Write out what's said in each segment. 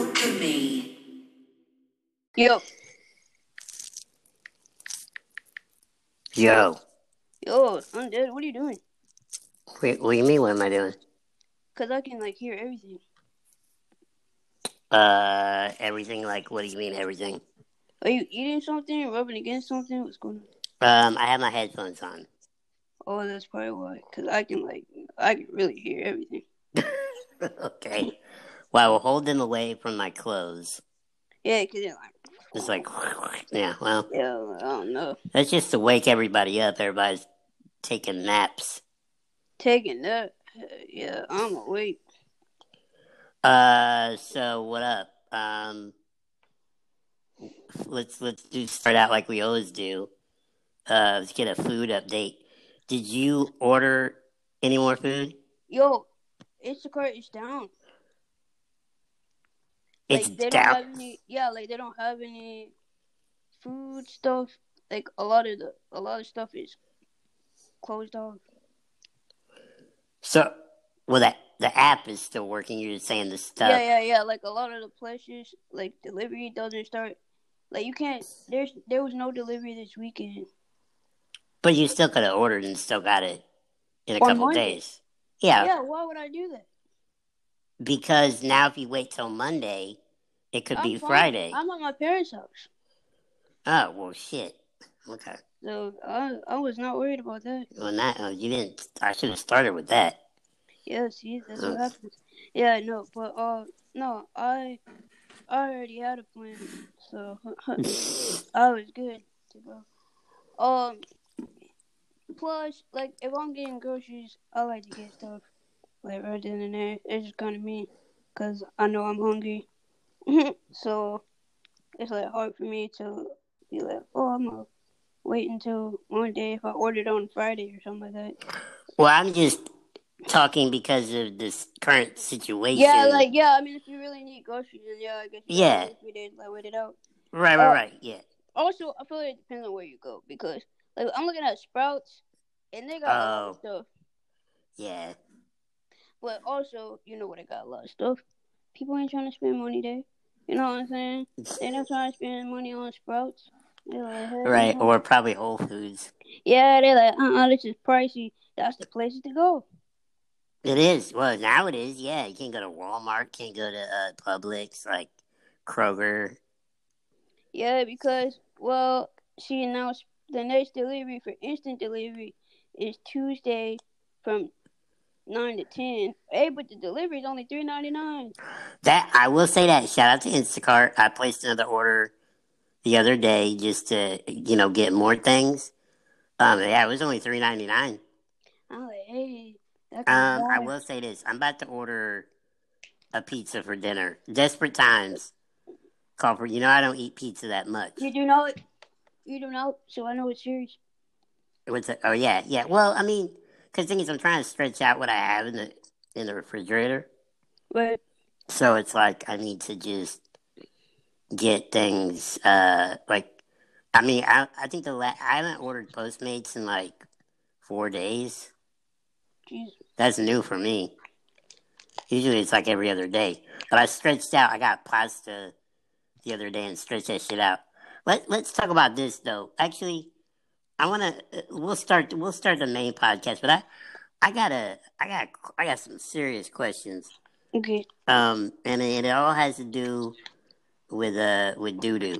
alchemy. Yo, Yo, yo, I'm dead. What are you doing? wait, what do you mean? What am I doing? Cause I can like hear everything. Uh, everything. Like, what do you mean everything? Are you eating something? Rubbing against something? What's going on? Um, I have my headphones on. Oh, that's probably why. Cause I can like, I can really hear everything. okay. Well, I will hold them away from my clothes. Yeah, cause they're like, It's like, yeah. Well, yeah, I don't know, that's just to wake everybody up. Everybody's taking naps. taking. Uh, yeah, I'm awake. Uh, so what up? Um, let's let's do start out like we always do. Uh, let's get a food update. Did you order any more food? Yo, Instacart is down. It's like they down. don't have any. Yeah, like they don't have any food stuff. Like a lot of the a lot of stuff is closed off. So, well, that the app is still working. You're just saying the stuff. Yeah, yeah, yeah. Like a lot of the places, like delivery doesn't start. Like you can't. There's there was no delivery this weekend. But you still could have ordered and still got it in a On couple Monday. days. Yeah, Yeah, why would I do that? because now if you wait till Monday, it could I'm be fine. Friday. I'm at my parents' house, Oh well, shit. Okay. so I I was not worried about that. Well, that oh, you didn't. I should have started with that. Yeah, see, that's what happens. Yeah, know, but uh, no, I I already had a plan, so I was good to go. Um, plus, like, if I'm getting groceries, I like to get stuff like right then and there. It's just kind of me, cause I know I'm hungry, so it's like hard for me to be like, oh, I'm gonna wait until Monday if I ordered on Friday or something like that. Well, I'm just talking because of this current situation. Yeah, like yeah. I mean, if you really need groceries, yeah, I guess you Yeah. three days, like wait it out. right, right, uh, right. Yeah. Also, I feel like it depends on where you go because like I'm looking at Sprouts and they got a lot of Oh. stuff, Yeah. but also you know what? I got a lot of stuff. People ain't trying to spend money there. You know what I'm saying? They're not trying to spend money on Sprouts. Like, hey, Right. no. Or probably Whole Foods. yeah, they're like, uh, uh this is pricey. That's the place to go. It is. Well, now it is. Yeah. You can't go to Walmart. Can't go to uh, Publix, like Kroger. Yeah, because well, she announced the next delivery for instant delivery is Tuesday from nine to ten. Hey, but the delivery is only three ninety nine. That I will say that. Shout out to Instacart. I placed another order the other day just to you know get more things. Um, yeah, it was only three ninety nine. I'm like, hey, that Um, I will. say this: I'm about to order a pizza for dinner. Desperate times call for. You know, I don't eat pizza that much. You do know it. You do know, so I know it's serious. What's it? Oh yeah, yeah. Well, I mean, because thing is, I'm trying to stretch out what I have in the in the refrigerator. But So it's like I need to just get things. Uh, like, I mean, I I think the la- I haven't ordered Postmates in like four days. geez, That's new for me. Usually it's like every other day. But I stretched out. I got pasta the other day and stretched that shit out. Let Let's talk about this though. Actually, I want to. We'll start. We'll start the main podcast. But I, I got a, I got. I got some serious questions. okay. Um, and it, it all has to do with uh with doo doo.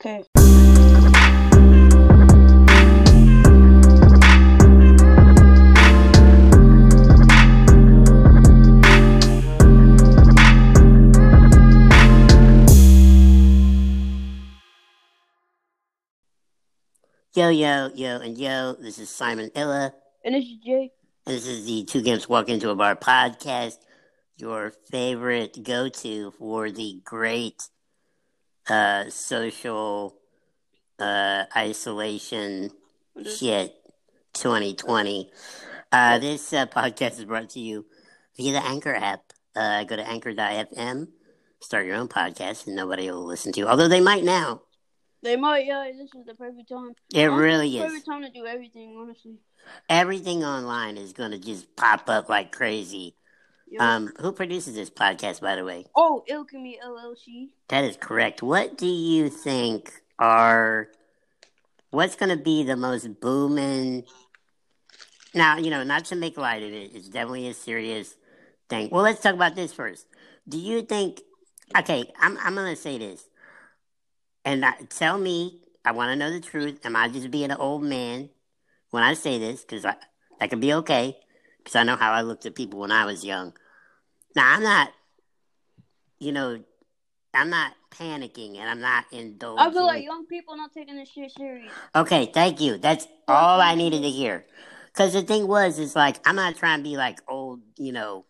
Okay. Yo yo yo and yo. This is Simon Illa. And this is Jay. This is the Two Games Walk Into a Bar podcast, your favorite go to for the great uh, social uh, isolation shit 2020. Uh, this uh, podcast is brought to you via the Anchor app. Uh, go to anchor.fm, start your own podcast, and nobody will listen to you, although they might now. They might, yeah. This is the perfect time. It Honestly, really the is. Perfect time to do everything, honestly. everything online is going to just pop up like crazy. Yo. Um, who produces this podcast, by the way? oh, Alchemy LLC. That is correct. What do you think are what's going to be the most booming? Now, you know, not to make light of it, it's definitely a serious thing. Well, let's talk about this first. Do you think? Okay, I'm I'm going to say this, and I, tell me. I want to know the truth. Am I just being an old man when I say this? Because that could be okay. Because I know how I looked at people when I was young. Now, I'm not. You know, I'm not panicking and I'm not indulging. I feel like young people not taking this shit serious. Okay, thank you. That's all I needed to hear. Because the thing was, is like, I'm not trying to be like old, you know,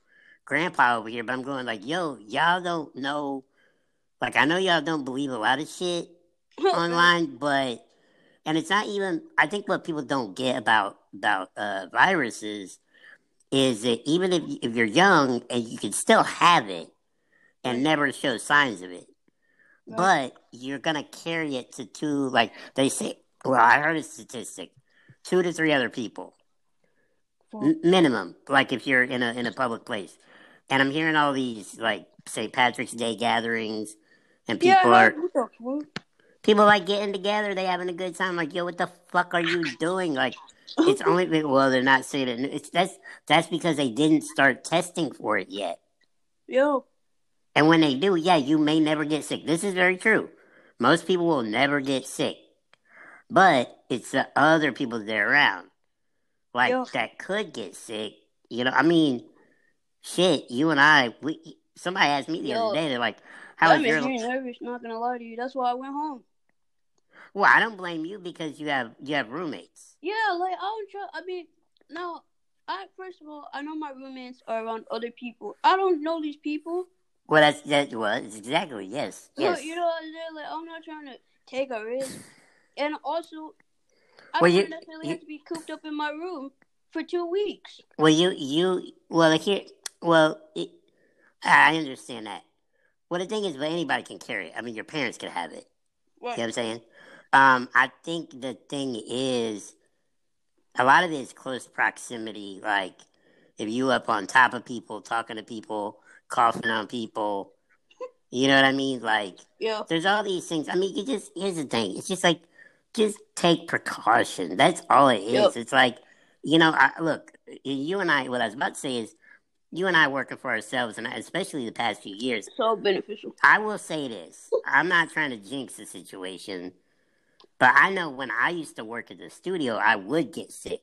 grandpa over here, but I'm going like, yo, y'all don't know. Like, I know y'all don't believe a lot of shit online, but, and it's not even, I think what people don't get about, about, uh, viruses is that even if, if you're young and you can still have it and never show signs of it, but you're gonna carry it to two like they say well i heard a statistic two to three other people. M- minimum like if you're in a in a public place. And i'm hearing all these like st patrick's day gatherings and yeah, people I are know. What the fuck? people like getting together they having a good time like yo what the fuck are you doing like it's only well they're not saying it it's that's that's because they didn't start testing for it yet Yo, and when they do, yeah, you may never get sick. This is very true. Most people will never get sick. But it's the other people that are around, like Yeah. that could get sick. You know, I mean, shit. You and I, we. Somebody asked me the Yo, other day. They're like, "How that is your?" makes me nervous. Not gonna lie to you. That's why I went home. Well, I don't blame you because you have you have roommates. Yeah, like I don't trust. I mean, now, I first of all, I know my roommates are around other people. I don't know these people. Well, that's that was exactly yes, So, yes. you know, they're like, I'm not trying to take a risk. And also, I Well, don't you- necessarily you- have to be cooped up in my room for two weeks. Well, you you well like here. Well, it, I understand that. Well, the thing is, but anybody can carry it. I mean, your parents could have it. You know what I'm saying? Um, I think the thing is, a lot of it is close proximity. Like, if you up on top of people, talking to people, coughing on people, you know what I mean? Like, Yeah. there's all these things. I mean, you just here's the thing. It's just like, just take precaution. That's all it is. Yep. It's like, you know, I, look, you and I. What I was about to say is, you and I working for ourselves, and especially the past few years. So beneficial. I will say this. I'm not trying to jinx the situation, but I know when I used to work at the studio, I would get sick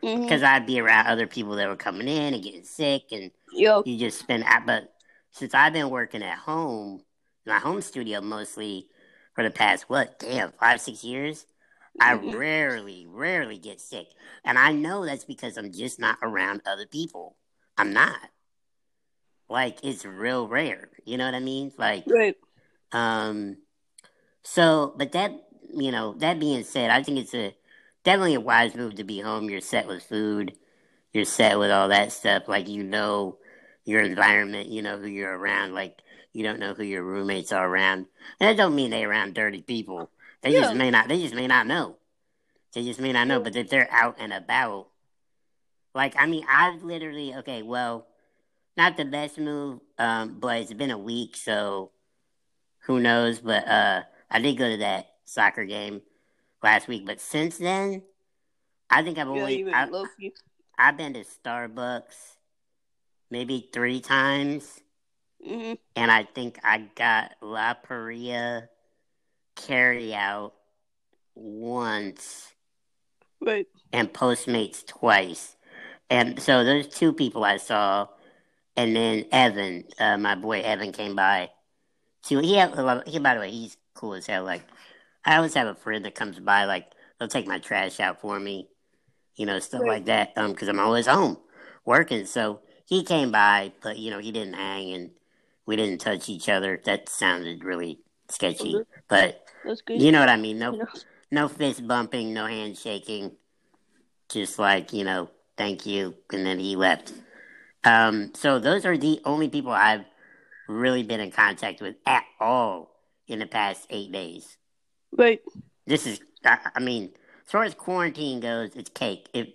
Mm-hmm. because I'd be around other people that were coming in and getting sick, and Yo, you just spend. I- But since I've been working at home, my home studio mostly for the past what, damn, five six years, I Mhm. rarely, rarely get sick, and I know that's because I'm just not around other people. I'm not. Like it's real rare. You know what I mean? Like right. um, so, but that, you know, that being said, I think it's a definitely a wise move to be home. You're set with food, you're set with all that stuff. Like, you know, your environment, you know who you're around. Like, you don't know who your roommates are around. And that don't mean they around dirty people. They Yeah. just may not, they just may not know. They just may not know, but that they're out and about. Like, I mean, I've literally, okay, well, not the best move, um, but it's been a week, so who knows? But uh, I did go to that soccer game last week. But since then, I think I've only even I. I've been to Starbucks maybe three times, Mm-hmm. and I think I got La Paria carry out once Right. and Postmates twice. And so there's two people I saw, and then Evan, uh, my boy Evan, came by. See, he had, he by the way, he's cool as hell. Like, I always have a friend that comes by, like, they'll take my trash out for me, you know, stuff Right. like that. Um, because I'm always home working. So he came by, but you know, he didn't hang and we didn't touch each other. That sounded really sketchy, Mhm. but you know what I mean. No, no fist bumping, no handshaking. Just like, you know, thank you. And then he left. Um, so those are the only people I've really been in contact with at all in the past eight days. Right. This is, I, I mean, as far as quarantine goes, it's cake. If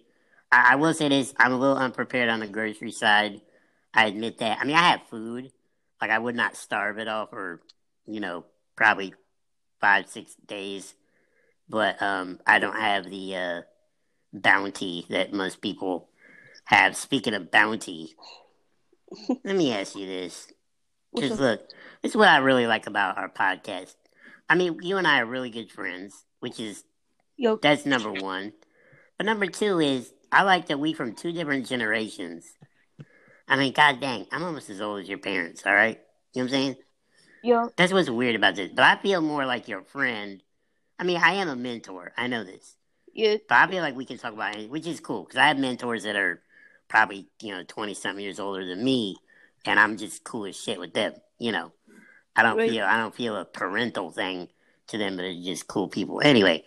I, I will say this, I'm a little unprepared on the grocery side. I admit that. I mean, I have food. Like I would not starve it off, or you know, probably five six days. But um, I don't have the uh, bounty that most people have. Speaking of bounty, let me ask you this. Because look, this is what I really like about our podcast. I mean, you and I are really good friends, which is Yo, that's number one. But number two is I like that we from two different generations. I mean, god dang, I'm almost as old as your parents, all right? You know what I'm saying? yo, That's what's weird about this. But I feel more like your friend. I mean, I am a mentor. I know this. Yeah, But I feel like we can talk about it, which is cool because I have mentors that are probably, you know, 20 something years older than me, and I'm just cool as shit with them. You know, I don't Right. feel I don't feel a parental thing to them, but they're just cool people. Anyway,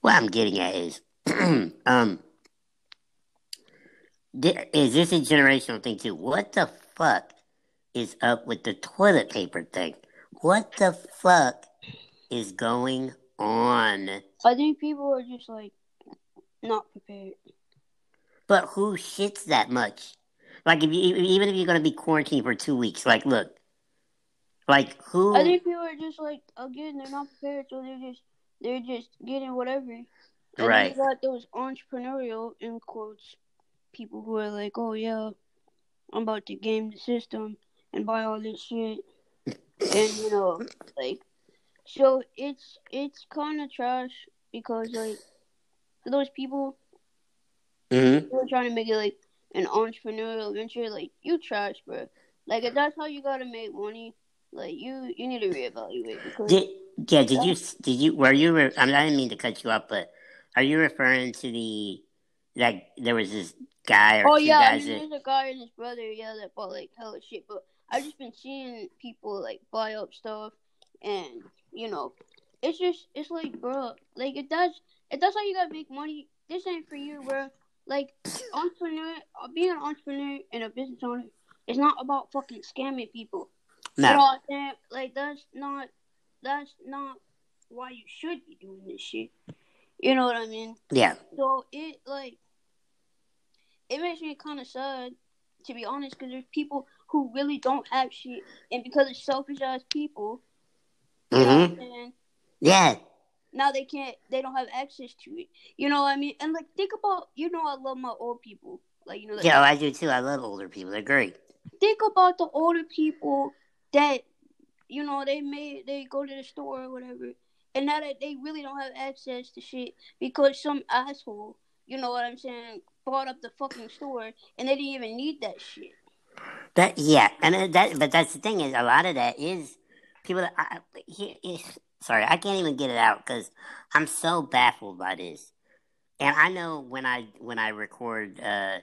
what I'm getting at is, um, di- is this a generational thing too? What the fuck is up with the toilet paper thing? What the fuck is going on? I think people are just like not prepared. But who shits that much? Like, if you even if you're gonna be quarantined for two weeks, like, look, like who? I think people are just like again, they're not prepared, so they're just they're just getting whatever. And Right. you got those entrepreneurial in quotes people who are like, oh yeah, I'm about to game the system and buy all this shit, and you know, like, so it's it's kind of trash because like for those people Mhm. who are trying to make it like an entrepreneurial venture, like you trash, bro. Like if that's how you gotta make money, like you you need to reevaluate because Did yeah? Did you did you were you? Re- I, mean, I didn't mean to cut you up, but are you referring to the like there was this guy or Oh two yeah, I guys mean, that there's a guy and his brother, yeah, that bought like hella shit. But I've just been seeing people like buy up stuff, and you know, it's just it's like, bro, like if that's if that's how you gotta make money, this ain't for you, bro. Like entrepreneur, being an entrepreneur and a business owner is not about fucking scamming people. You know no what I'm saying? Like that's not that's not why you should be doing this shit. You know what I mean? yeah So it like it makes me kind of sad to be honest, because there's people who really don't have shit, and because it's selfish ass people, you know what I'm hmm saying? yeah Now they can't, they don't have access to it. You know what I mean? And like think about, you know, I love my old people. Like you know, like, yeah. I do too. I love older people. They're great. think about the older people that you know they may they go to the store or whatever and now that they really don't have access to shit because some asshole you know what i'm saying bought up the fucking store and they didn't even need that shit That yeah, and uh, that but that's the thing is a lot of that is people that I, is sorry I can't even get it out because I'm so baffled by this, and I know when I when I record uh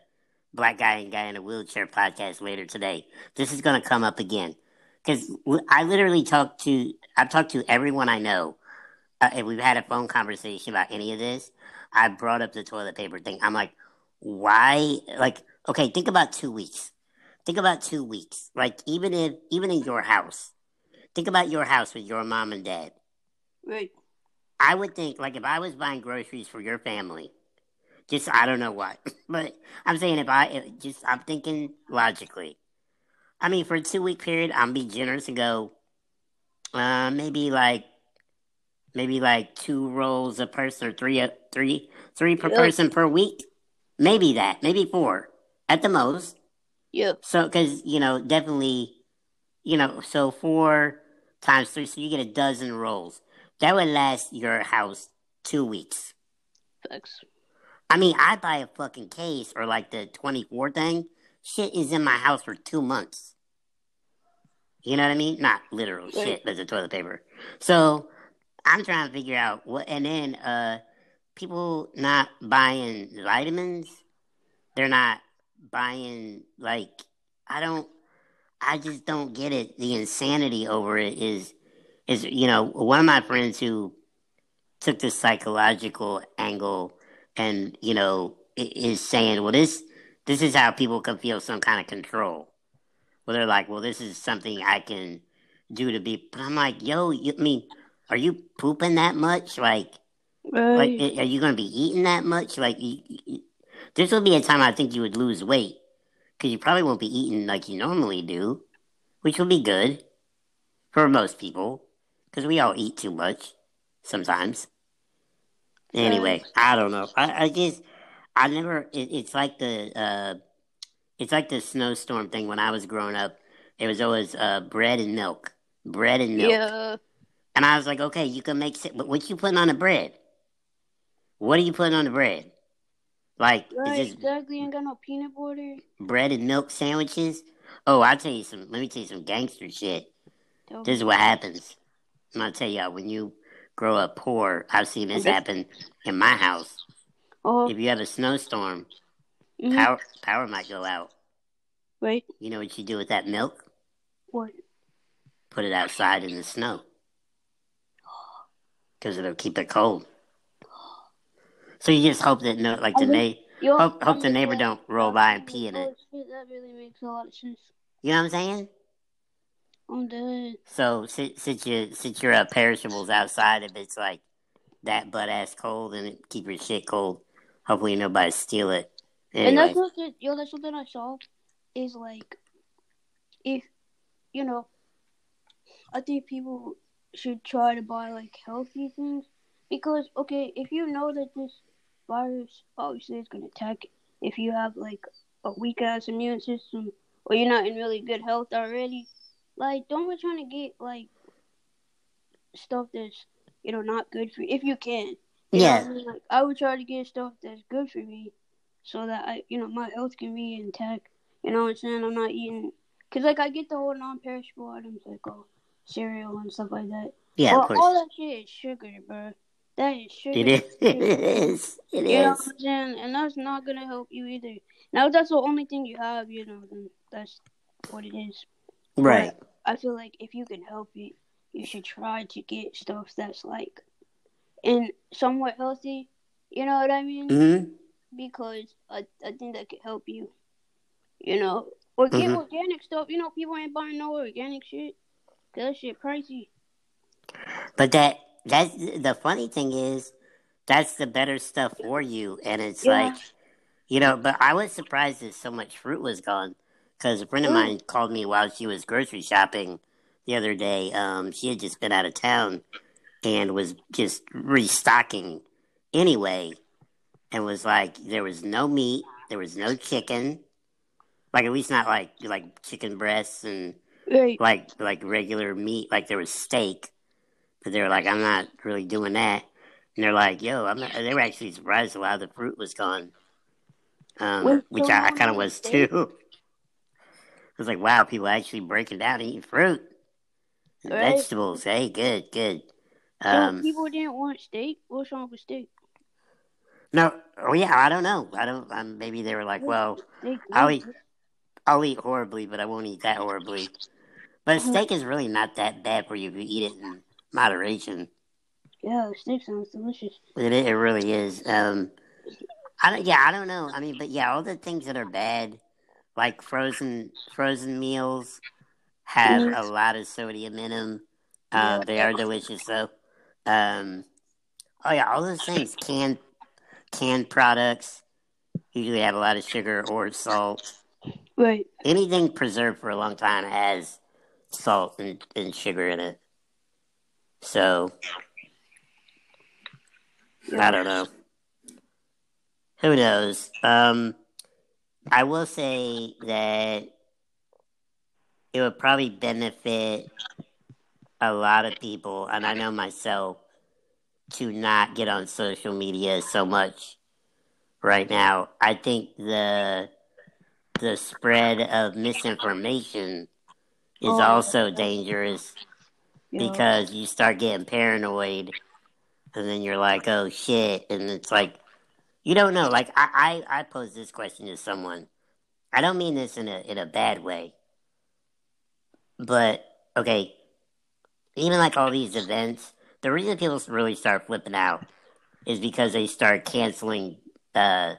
black guy and guy in a wheelchair podcast later today, this is gonna come up again because I literally talked to I've talked to everyone I know, uh, and we've had a phone conversation about any of this. I brought up the toilet paper thing. I'm like, why? Like, okay, think about two weeks think about two weeks like even if even in your house think about your house with your mom and dad right i would think like if i was buying groceries for your family just i don't know what, but i'm saying if i if just i'm thinking logically. I mean for a two week period i'm be generous and go uh maybe like maybe like two rolls a person or three uh, three three per Yeah. person per week. Maybe that maybe four at the most. Yeah so, because you know, definitely, you know, so four times three, so you get a dozen rolls. That would last your house two weeks. facts I mean, I buy a fucking case or like the twenty four thing. Shit is in my house for two months. You know what I mean? Not literal shit, but the toilet paper. So I'm trying to figure out what, and then uh, people not buying vitamins. They're not buying like I don't. I just don't get it. The insanity over it is is you know one of my friends who took the psychological angle and you know is saying well this this is how people can feel some kind of control. Well they're like well this is something i can do to be but i'm like yo you, i mean are you pooping that much? Like right. like are you going to be eating that much? Like you, you, this would be a time i think you would lose weight because you probably won't be eating like you normally do, which will be good for most people because we all eat too much sometimes. Anyway, I don't know. I, I just I never. It, it's like the uh, it's like the snowstorm thing when I was growing up. It was always uh, bread and milk, bread and milk. Yeah. And I was like, okay, you can make, but what you putting on the bread? What are you putting on the bread? Like, Right, is this exactly. Ain't got no peanut butter. bread and milk sandwiches? Oh, I'll tell you some. Let me tell you some gangster shit. This is what happens. I'm gonna tell y'all when you grow up poor. I've seen this happen in my house. Oh, If you have a snowstorm, mhm. power power might go out. Wait, You know what you do with that milk? what? Put it outside in the snow. Because it'll keep it cold. So you just hope that no, like the I Yo, hope hope the neighbor don't roll by and pee in it. That really makes a lot of sense. You know what I'm saying? I'm dead. So since since you since your uh, perishables outside, if it's like that butt ass cold and it keep your shit cold, hopefully nobody steal it. And that's something, yo, that's something I saw. Is like, if, you know, I think people should try to buy like healthy things because, okay, if you know that this virus obviously is gonna attack if you have like a weak ass immune system or you're not in really good health already, like don't be trying to get like stuff that's you know not good for you if you can. You yeah, I mean? Like I would try to get stuff that's good for me, so that I, you know, my health can be intact. You know what I'm saying? I'm not eating, cause like I get the whole non-perishable items like oh, cereal and stuff like that. yeah, Well, of course. all that shit is sugar, bro. That is sugar. It is. It is. It You know what I'm saying? And that's not gonna help you either. Now, if that's the only thing you have, you know, then that's what it is. Right. I feel like if you can help it, you should try to get stuff that's like, and somewhat healthy. You know what I mean? hmm because I, I think that could help you. You know, or get Mhm. organic stuff. You know, people ain't buying no organic shit. That shit pricey. But that that's the funny thing is that's the better stuff for you, and it's Yeah. like you know. But I was surprised that so much fruit was gone because a friend of mine called me while she was grocery shopping the other day. Um, she had just been out of town and was just restocking anyway, and was like, there was no meat, there was no chicken, like at least not like like chicken breasts and Right. like like regular meat, like there was steak. But they were like, I'm not really doing that. And they're like, yo, I'm not, they were actually surprised a lot of the fruit was gone. Um, which I, I kind of was too. I was like, wow, people actually breaking down eating fruit and Right. vegetables. Hey, good, good. Um, people didn't want steak. What's wrong with steak? no, oh yeah, I don't know. I don't. Um, maybe they were like, well, I'll eat, I'll eat horribly, but I won't eat that horribly. But Mhm. steak is really not that bad for you if you eat it in moderation. Yeah, steak sounds delicious. It, it really is. Um, I don't, yeah, I don't know. I mean, but yeah, all the things that are bad, like frozen frozen meals, have a lot of sodium in them. Yeah. They are delicious though. Um, oh yeah, all those things canned canned products usually have a lot of sugar or salt. Right. Anything preserved for a long time has salt and, and sugar in it. So I don't know. Who knows? Um, I will say that it would probably benefit a lot of people, and I know myself, to not get on social media so much right now. I think the the spread of misinformation is Oh, also dangerous Yeah. because you start getting paranoid and then you're like oh shit and it's like you don't know like i i, I pose this question to someone i don't mean this in a in a bad way but okay even like all these events the reason people really start flipping out is because they start canceling uh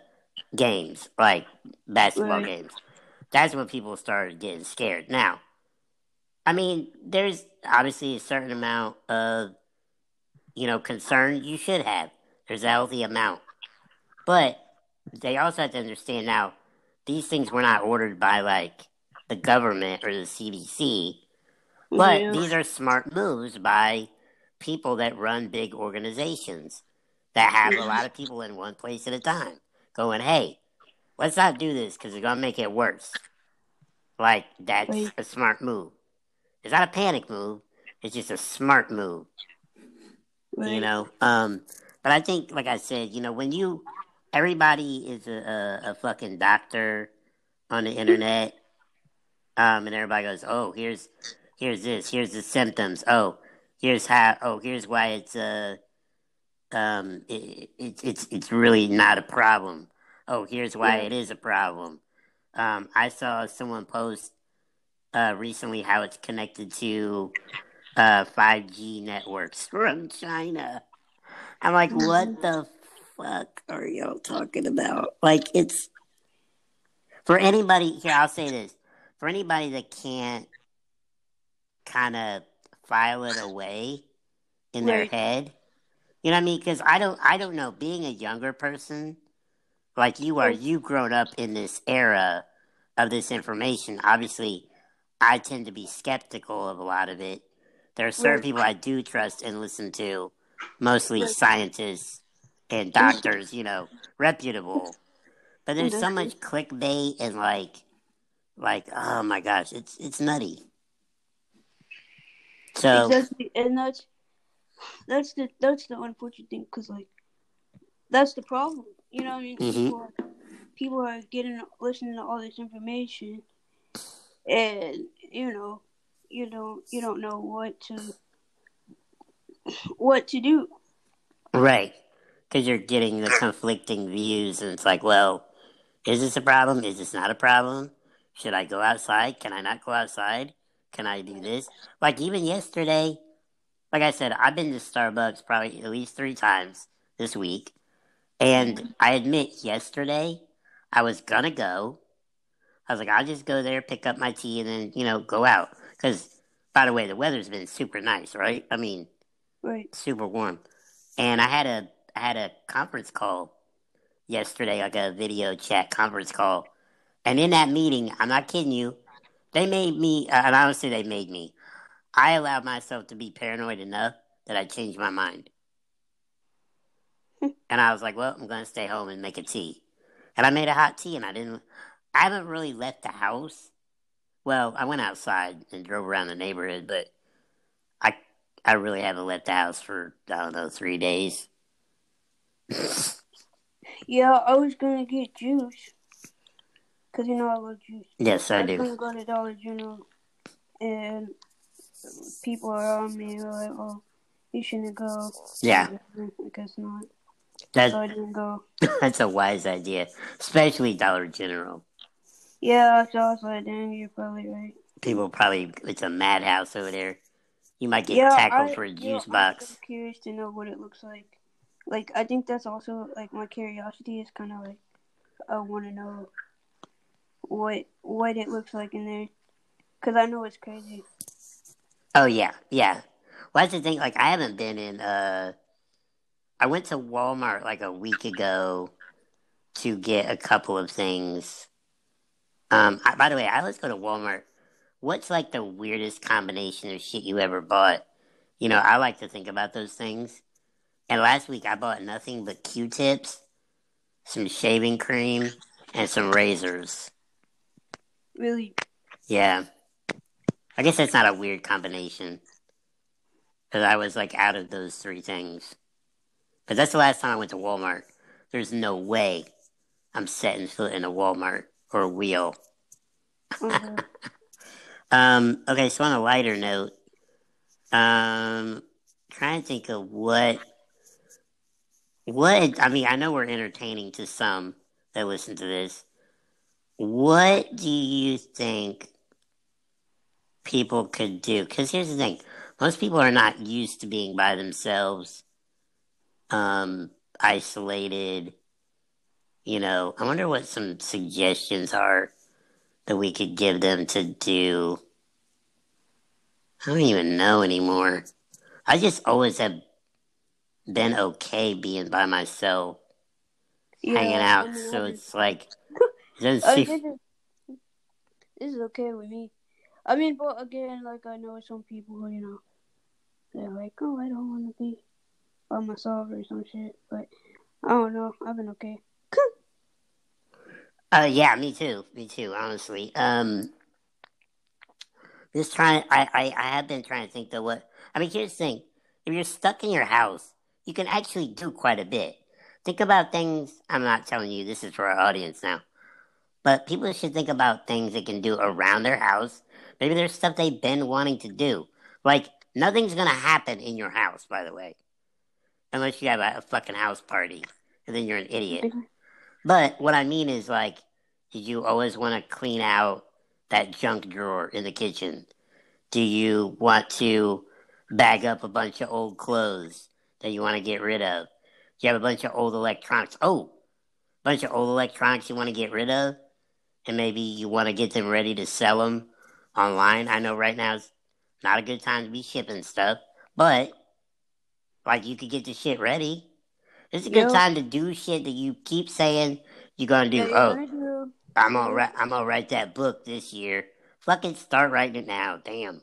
games like basketball Right. games that's when people started getting scared now I mean, there's obviously a certain amount of, you know, concern you should have. There's a healthy amount. But they also have to understand now these things were not ordered by like the government or the CDC, but Yeah. these are smart moves by people that run big organizations that have a lot of people in one place at a time going, hey, let's not do this because it's going to make it worse. Like, that's Right. a smart move. It's not a panic move, it's just a smart move you know um but i think like i said you know when you everybody is a, a, a fucking doctor on the internet um and everybody goes oh here's here's this here's the symptoms oh here's how oh here's why it's uh um it, it, it's it's really not a problem oh here's why Yeah. it is a problem um i saw someone post uh recently how it's connected to uh 5G networks from China. I'm like, what the fuck are y'all talking about? Like, it's for anybody here. I'll say this for anybody that can't kind of file it away in their head. You know what I mean? Because I don't, I don't know. Being a younger person, like you are, you've grown up in this era of this information. Obviously, I tend to be skeptical of a lot of it. There are certain Right. people I do trust and listen to, mostly Right. scientists and doctors, you know, reputable. But there's so much clickbait and like, like, oh my gosh, it's it's nutty. So Exactly, and that's that's the that's the unfortunate thing because like that's the problem. You know, what I mean, Mhm. people, are, people are getting listening to all this information, and you know, you don't you don't know what to what to do. Right. Because you're getting the conflicting views, and it's like, well, is this a problem? Is this not a problem? Should I go outside? Can I not go outside? Can I do this? Like, even yesterday, like I said, I've been to Starbucks probably at least three times this week. And I admit, yesterday, I was to go. I was like, I'll just go there, pick up my tea, and then, you know, go out. Because, by the way, the weather's been super nice, right? I mean, Right. super warm. And I had a I had a conference call yesterday, like a video chat conference call. And in that meeting, I'm not kidding you, they made me, uh, and honestly, they made me. I allowed myself to be paranoid enough that I changed my mind. and I was like, well, I'm going to stay home and make a tea. And I made a hot tea, and I didn't, I haven't really left the house. Well, I went outside and drove around the neighborhood, but I I really haven't left the house for I don't know three days. Yeah, I was gonna get juice because you know I love juice. Yes, I I do. gonna go to Dollar General, and people around me were like, "Oh, you shouldn't go." Yeah, I guess not. that's So I didn't go. that's a wise idea, especially Dollar General. Yeah, so I was like, "Dang, you're probably right." People probably it's a madhouse over there. You might get yeah, tackled I, for a yeah, juice I'm box. so curious to know what it looks like. Like, I think that's also like my curiosity is kind of like I want to know what what it looks like in there because I know it's crazy. Oh yeah, yeah. Well, that's the thing. Like I haven't been in. uh I went to Walmart like a week ago to get a couple of things. Um. I, by the way, I always go to Walmart. What's like the weirdest combination of shit you ever bought? You know, I like to think about those things. And last week I bought nothing but Q-tips, some shaving cream, and some razors. Really, Yeah. I guess that's not a weird combination. Because I was like out of those three things. But that's the last time I went to Walmart. There's no way I'm setting foot in a Walmart or a wheel. uh, Um, okay, so on a lighter note, um, trying to think of what, what, I mean, I know we're entertaining to some that listen to this. What do you think people could do? Because here's the thing most people are not used to being by themselves, um, isolated. You know, I wonder what some suggestions are that we could give them to do. I don't even know anymore. I just always have been okay being by myself, yeah, hanging I out. mean, So it's like, It doesn't seem- this is this is okay with me. I mean, but again, like I know some people, who, you know, they're like, oh, I don't want to be by myself or some shit. But I don't know. I've been okay. Uh, yeah, me too. Me too. Honestly, um, just trying. I, I, I have been trying to think though. What I mean, here's the thing: if you're stuck in your house, you can actually do quite a bit. Think about things. I'm not telling you. This is for our audience now, but people should think about things they can do around their house. Maybe there's stuff they've been wanting to do. Like nothing's gonna happen in your house, by the way, unless you have a, a fucking house party, and then you're an idiot. But what I mean is like, did you always want to clean out that junk drawer in the kitchen? Do you want to bag up a bunch of old clothes that you want to get rid of? Do you have a bunch of old electronics? Oh, bunch of old electronics you want to get rid of, and maybe you want to get them ready to sell them online. I know right now is not a good time to be shipping stuff, but like you could get the shit ready. It's a good time to do shit that you keep saying you're gonna do. Yeah, oh, do. I'm gonna write. I'm gonna write that book this year. Fucking start writing it now. Damn,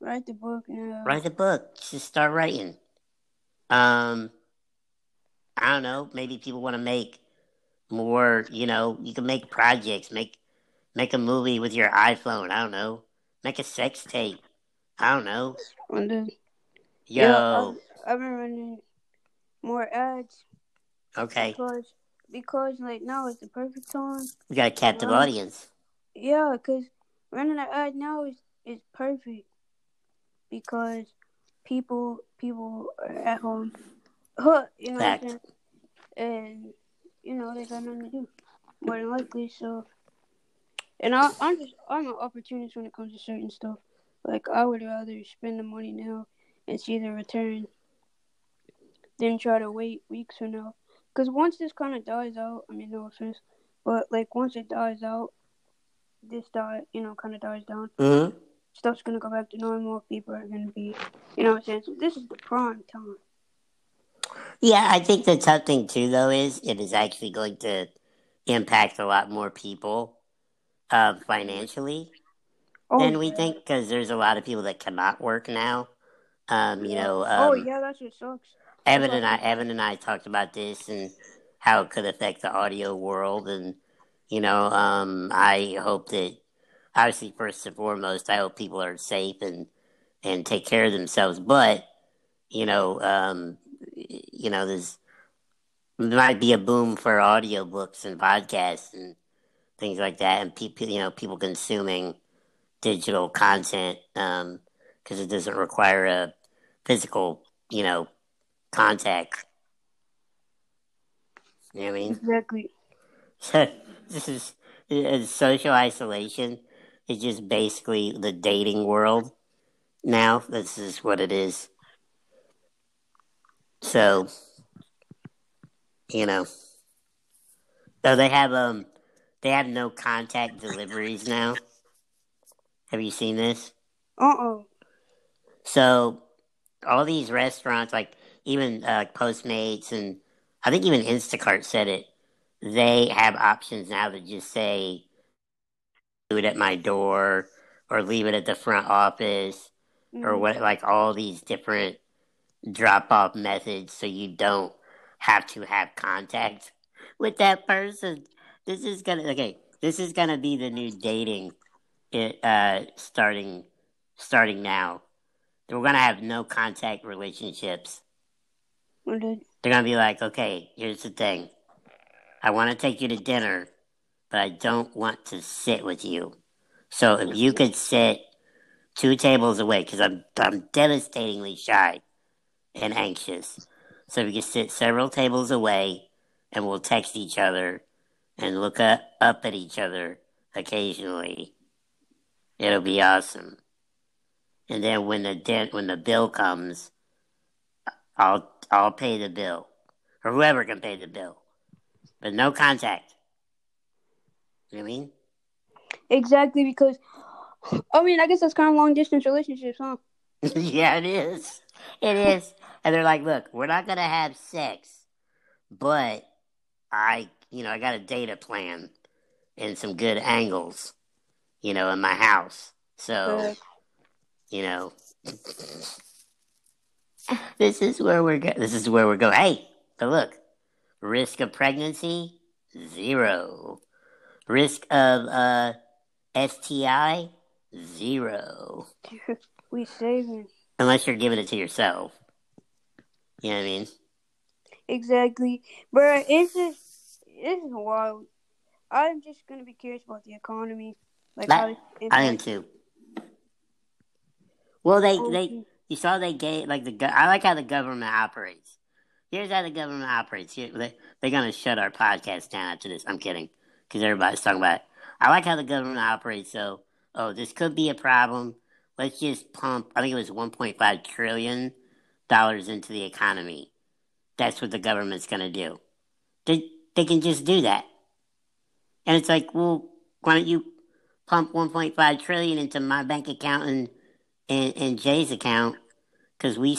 Write the book now. write the book. Just start writing. Um, I don't know. Maybe people want to make more. You know, you can make projects. Make make a movie with your iPhone. I don't know. Make a sex tape. I don't know. Yo, Yeah, I've, I've been running more ads okay. because because like now is the perfect time. We got a captive Well, audience. Yeah, because running an ad now is is perfect because people people are at home, huh, you know Fact. what I'm saying? And you know they got nothing to do, more than likely. So, and I, I'm just I'm an opportunist when it comes to certain stuff. Like I would rather spend the money now and see the return than try to wait weeks from now. Because once this kind of dies out, I mean no offense, but like once it dies out, this die you know kind of dies down. hmm Stuff's gonna go back to normal. People are gonna be, you know what I'm saying. So this is the prime time. Yeah, I think the tough thing too, though, is it is actually going to impact a lot more people uh, financially Oh, than we yeah. think, because there's a lot of people that cannot work now. Um, you know, um, oh yeah, that's what sucks. Evan and I, Evan and I talked about this and how it could affect the audio world, and you know, um, I hope that obviously first and foremost, I hope people are safe and and take care of themselves. But you know, um, you know, there's there might be a boom for audiobooks and podcasts and things like that, and people, you know, people consuming digital content because it doesn't require a physical, you know, contact. You know what I mean? Exactly. this is uh, social isolation is just basically the dating world now. This is what it is. So, you know, so they have um, they have no contact deliveries now. Have you seen this? Uh oh. So all these restaurants, like even uh, Postmates and I think even Instacart said it, they have options now to just say, it at my door or leave it at the front office or what, like all these different drop off methods so you don't have to have contact with that person. This is gonna, okay, this is gonna be the new dating it, uh, starting starting now. We're gonna have no contact relationships. Mm-hmm. They're gonna be like, okay, here's the thing. I want to take you to dinner, but I don't want to sit with you. So if you could sit two tables away, because I'm I'm devastatingly shy and anxious. So we could sit several tables away, and we'll text each other and look up, up at each other occasionally. It'll be awesome. And then when the den- when the bill comes, I'll I'll pay the bill, or whoever can pay the bill, but no contact. You know what I mean? Exactly because, I mean, I guess that's kind of long distance relationships, huh? yeah, it is. It is. And they're like, look, we're not gonna have sex, but I, you know, I got a data plan and some good angles, you know, in my house. So, you know, this is where we're go- this is where we're going. Hey, but look, risk of pregnancy zero, risk of uh STI zero, we saving. unless you're giving it to yourself. You know what I mean? Exactly. Bruh, it's just, it's wild. I'm just gonna be curious about the economy. Like it I am too. Well, they Oh, they you saw they gave like the I like how the government operates. Here's how the government operates. Here, they, they're gonna shut our podcast down after this. I'm kidding, because everybody's talking about. It. I like how the government operates. So, oh, this could be a problem. Let's just pump. I think it was 1.5 trillion dollars into the economy. That's what the government's gonna do. They they can just do that, and it's like, well, why don't you pump 1.5 trillion into my bank account and and, and Jay's account because we,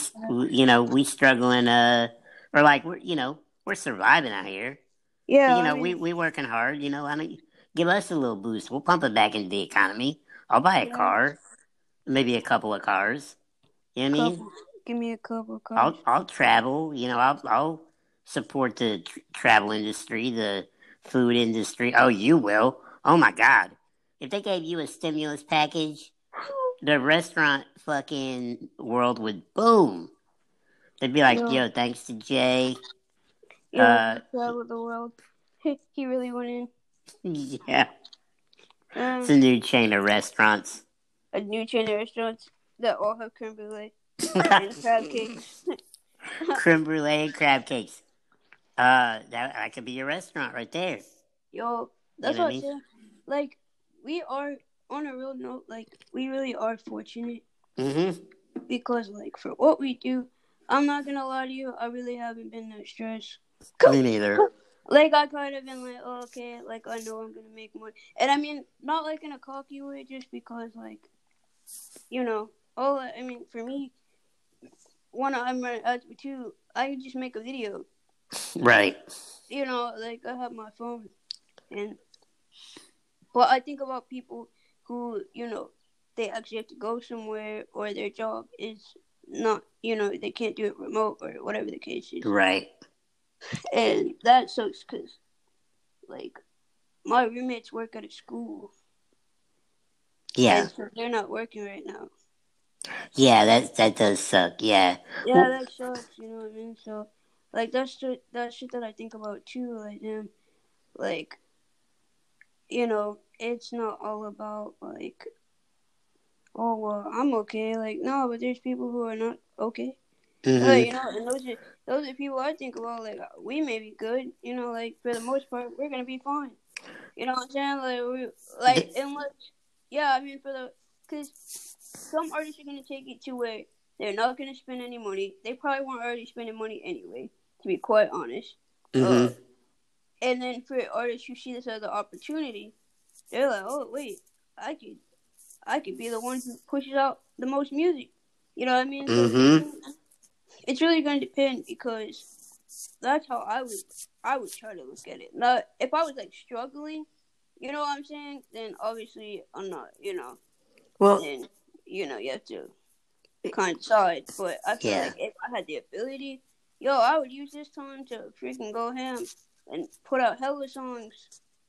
you know, we struggling, uh, or like we're, you know, we're surviving out here. Yeah, you know, I we mean, we working hard. You know, I mean, give us a little boost. We'll pump it back into the economy. I'll buy a Yeah. car, maybe a couple of cars. You know what I mean? give me a couple I'll cars. I'll travel. You know, I'll I'll support the tr- travel industry, the food industry. Oh, you will. Oh my God! If they gave you a stimulus package, the restaurant fucking world would boom. They'd be like, Yeah. "Yo, thanks to Jay." Yeah, uh, the world. he really went in. yeah, Um, it's a new chain of restaurants. a new chain of restaurants that all have creme brulee and crab cakes. Creme brulee and crab cakes. Uh, that that could be your restaurant right there. Yo, that's know what I said. Like, we are on a real note. Like, we really are fortunate Mm-hmm. because, like, for what we do, I'm not gonna lie to you. I really haven't been that stressed. Me neither. Like, I kind of been like, oh, okay, like I know I'm gonna make money, and I mean, not like in a cocky way, just because, like, you know, all I mean, for me, when I'm out two, I just make a video. Right. you know, like I have my phone, and but I think about people who, you know, they actually have to go somewhere, or their job is not, you know, they can't do it remote or whatever the case is, Right. And that sucks because, like, my roommates work at a school, Yeah. so they're not working right now. Yeah. That that does suck. Yeah. Yeah, that sucks. You know what I mean? So, like, that's shit, that shit that I think about too. Like, damn, like, you know, it's not all about like, oh well, I'm okay. Like, no, but there's people who are not okay. Hmm Uh, you know, and those are those are people I think about. Like, we may be good. You know, like for the most part, we're gonna be fine. You know what I'm saying? Like, we like unless, yeah, I mean for the because some artists are gonna take it to where they're not gonna spend any money. They probably weren't already spending money anyway, to be quite honest. hmm Uh, and then for artists who see this as an opportunity, they're like, oh wait, I could, I could be the one who pushes out the most music. You know what I mean? So Mhm. It's really going to depend because that's how I would, I would try to look at it. Now, if I was like struggling, you know what I'm saying? Then obviously I'm not. You know, Well, then you know you have to kind of decide. But I feel Yeah. like if I had the ability, yo, I would use this time to freaking go ham and put out hella songs.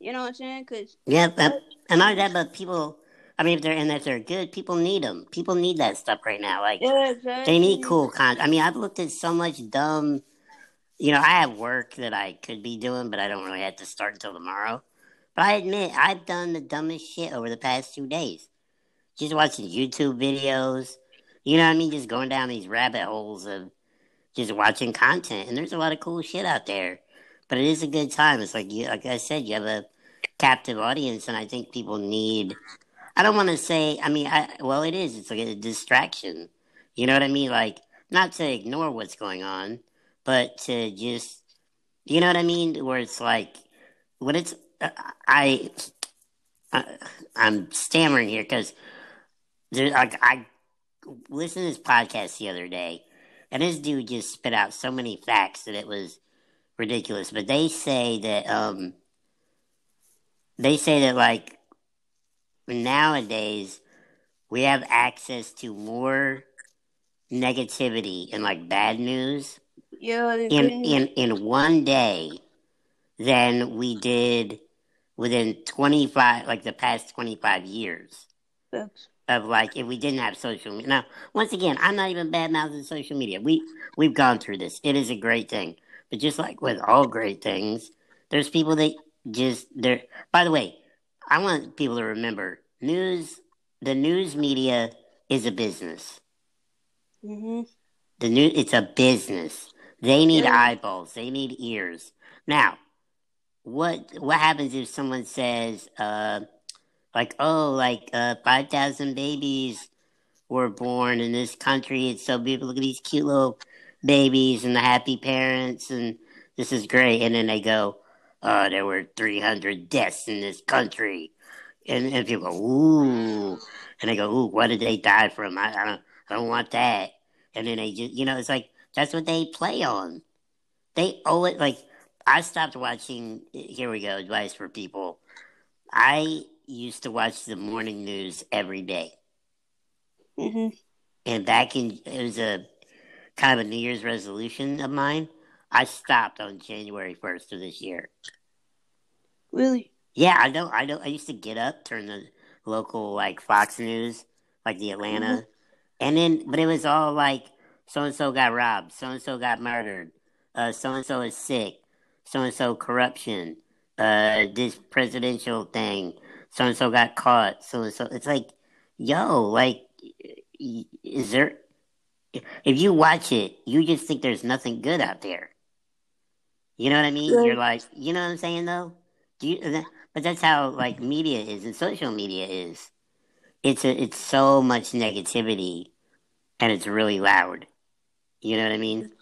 You know what I'm saying? Cause yeah, but, and not that, but people. I mean, if they're and if they're good, people need them. People need that stuff right now. Like yeah, exactly. they need cool content. I mean, I've looked at so much dumb. You know, I have work that I could be doing, but I don't really have to start until tomorrow. But I admit, I've done the dumbest shit over the past two days. Just watching YouTube videos. You know what I mean? Just going down these rabbit holes of just watching content. And there's a lot of cool shit out there. But it is a good time. It's like you, like I said, you have a captive audience, and I think people need. I don't want to say. I mean, I well, it is. It's like a distraction. You know what I mean? Like not to ignore what's going on, but to just, you know what I mean? Where it's like when it's uh, I, I I'm stammering here because like I listened to this podcast the other day, and this dude just spit out so many facts that it was ridiculous. But they say that um, they say that like nowadays we have access to more negativity and like bad news Yeah, in in in one day than we did within 25 like the past 25 years of like if we didn't have social media now once again i'm not even bad mouthing social media. We we've gone through this. It is a great thing. But just like with all great things there's people that just they're by the way i want people to remember news the news media is a business hmm the new it's a business. They need Yeah. eyeballs. They need ears. Now, what what happens if someone says, uh, like, oh, like uh, five thousand babies were born in this country. It's so beautiful. Look at these cute little babies and the happy parents, and this is great. And then they go, oh, there were three hundred deaths in this country, and and people go, ooh, and they go, ooh, what did they die from? I, I don't, I don't want that. And then they just you know it's like that's what they play on. They owe it like i stopped watching here we go advice for people. I used to watch the morning news every day. Hmm and back in it was a kind of a new year's resolution of mine i stopped on january 1st of this year. Really? yeah i don't i don't i used to get up turn the local like fox news like the atlanta and then but it was all like so and so got robbed so and so got murdered uh so and so is sick so and so corruption uh this presidential thing so and so got caught so and so it's like yo like is there if you watch it you just think there's nothing good out there you know what i mean? Right. you're like you know what i'm saying though? Do you but that's how like media is and social media is. It's a, it's so much negativity and it's really loud. You know what i mean?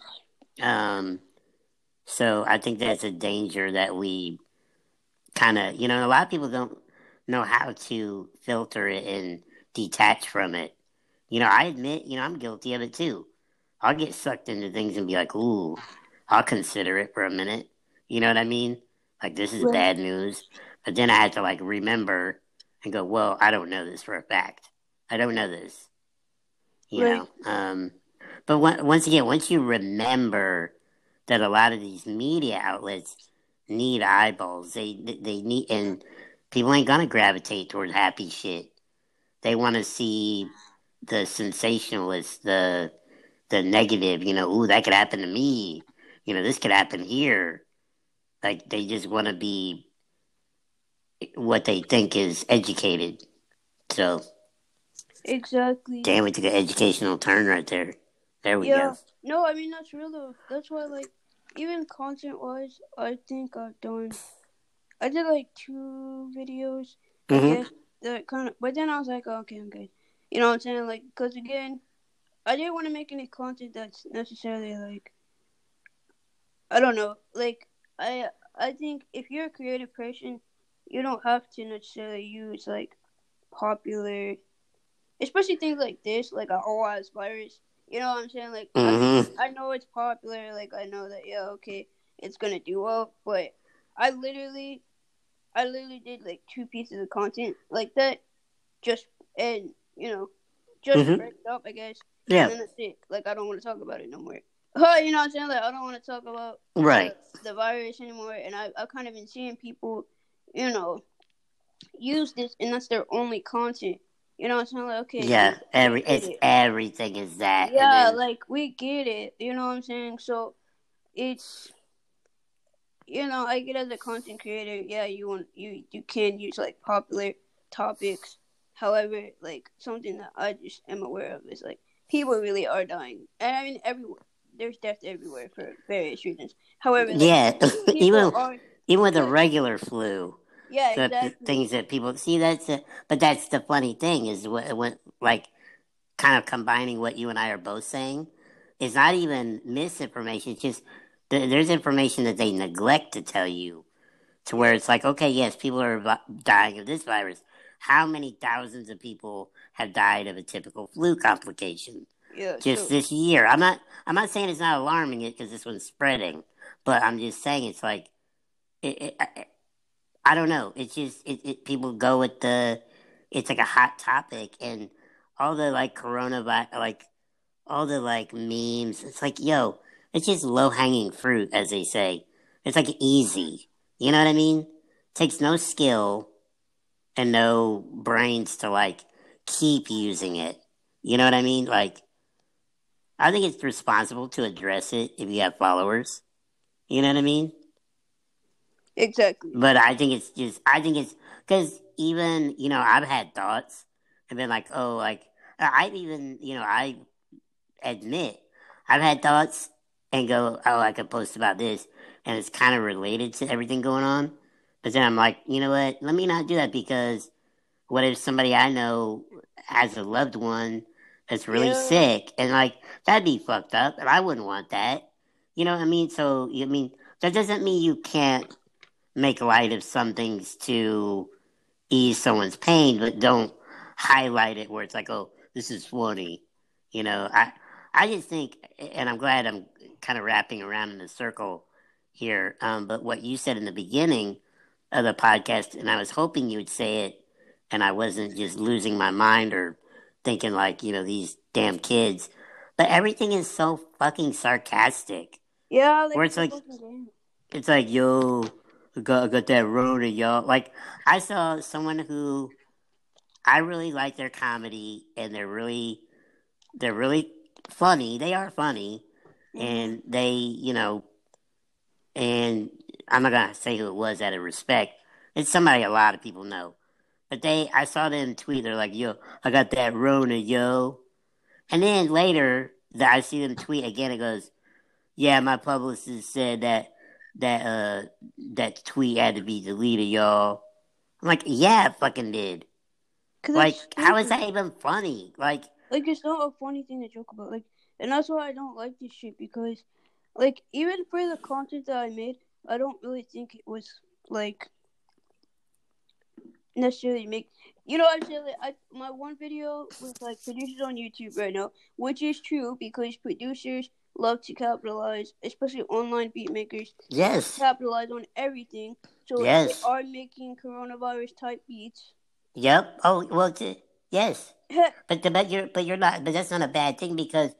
Um so i think that's a danger that we kind of you know a lot of people don't know how to filter it and detach from it. You know i admit you know i'm guilty of it too. I'll get sucked into things and be like ooh i'll consider it for a minute. You know what i mean? Like this is Right. bad news. But then i had to like remember and go well i don't know this for a fact. I don't know this. You Right. know um but on- once again once you remember that a lot of these media outlets need eyeballs they they need and people ain't gonna gravitate towards happy shit. They want to see the sensationalist the the negative you know ooh that could happen to me you know this could happen here like they just want to be what they think is educated so Exactly. damn we took an educational turn right there there we Yeah. go No, I mean that's real though. That's why like even content wise, I think I've done. I did like two videos. hmm Yeah, that kind of. But then I was like, oh, okay, I'm good. You know what I'm saying? Like, cause again, I didn't want to make any content that's necessarily like. I don't know. Like, I I think if you're a creative person, you don't have to necessarily use like popular, especially things like this, like a whole ass virus. You know what I'm saying? Like, I, hmm I know it's popular. Like, I know that yeah, okay, it's gonna do well. But I literally, I literally did like two pieces of content like that, just and you know, just Mhm. break it up, I guess. yeah And then that's it. Like, I don't want to talk about it no more. Huh, you know what I'm saying? Like, I don't want to talk about right the, the virus anymore. And I, I've kind of been seeing people, you know, use this, and that's their only content. You know what I'm saying? Like, okay, yeah every it's it. everything is that Yeah, then- like we get it. You know what I'm saying? So it's you know, I get as a content creator, yeah, you want you you can use like popular topics. However, like something that I just am aware of is like people really are dying. And I mean everywhere. There's death everywhere for various reasons. However, yeah even are even with a regular flu yeah, the, exactly. things that people see that's a, but that's the funny thing is what, what like kind of combining what you and i are both saying is not even misinformation it's just th- there's information that they neglect to tell you to where it's like okay yes people are dying of this virus how many thousands of people have died of a typical flu complication yeah, just this year. I'm not. I'm not saying it's not alarming it because this one's spreading, but I'm just saying it's like, it, it, I, I don't know. It's just it, it people go with the it's like a hot topic and all the like coronavirus like all the like memes. It's like yo, it's just low hanging fruit, as they say. It's like easy. You know what I mean? takes no skill and no brains to like keep using it. You know what I mean? Like, I think it's responsible to address it if you have followers. You know what I mean? Exactly. But I think it's just, I think it's, because even, you know, I've had thoughts and been like, oh, like, uh, I've even, you know, I admit I've had thoughts and go, oh, I could post about this. And it's kind of related to everything going on. But then I'm like, you know what? Let me not do that because what if somebody I know has a loved one that's really Yeah. sick and like that'd be fucked up and I wouldn't want that. You know what I mean? So I mean that doesn't mean you can't make light of some things to ease someone's pain, but don't highlight it where it's like, oh, this is funny. You know, I I just think, and I'm glad I'm kind of wrapping around in a circle here. Um, but what you said in the beginning of the podcast, and I was hoping you would say it, and I wasn't just losing my mind or thinking like, you know, these damn kids. But everything is so fucking sarcastic. Yeah, like, Where it's like- It's like, yo, got, got that Rona, y'all. Like, I saw someone who I really like their comedy, and they're really, they're really funny. They are funny, and they, you know, and I'm not gonna say who it was out of respect. It's somebody a lot of people know, but they, I saw them tweet. They're like, yo, I got that Rona, yo. And then later, that I see them tweet again. It goes, yeah, my publicist said that that uh that tweet had to be deleted, y'all. I'm like, yeah, it fucking did. Like, how is that even funny? Like, Like, it's not a funny thing to joke about. Like, and that's why I don't like this shit because, like, even for the content that I made, I don't really think it was like necessarily make. You know, I'm saying like, I my one video with like producers on YouTube right now, which is true because producers love to capitalize, especially online beat makers yes, capitalize on everything. So Yes. they are making coronavirus type beats. yep. Oh, well, t- yes. But the, but you're but you're not. But that's not a bad thing because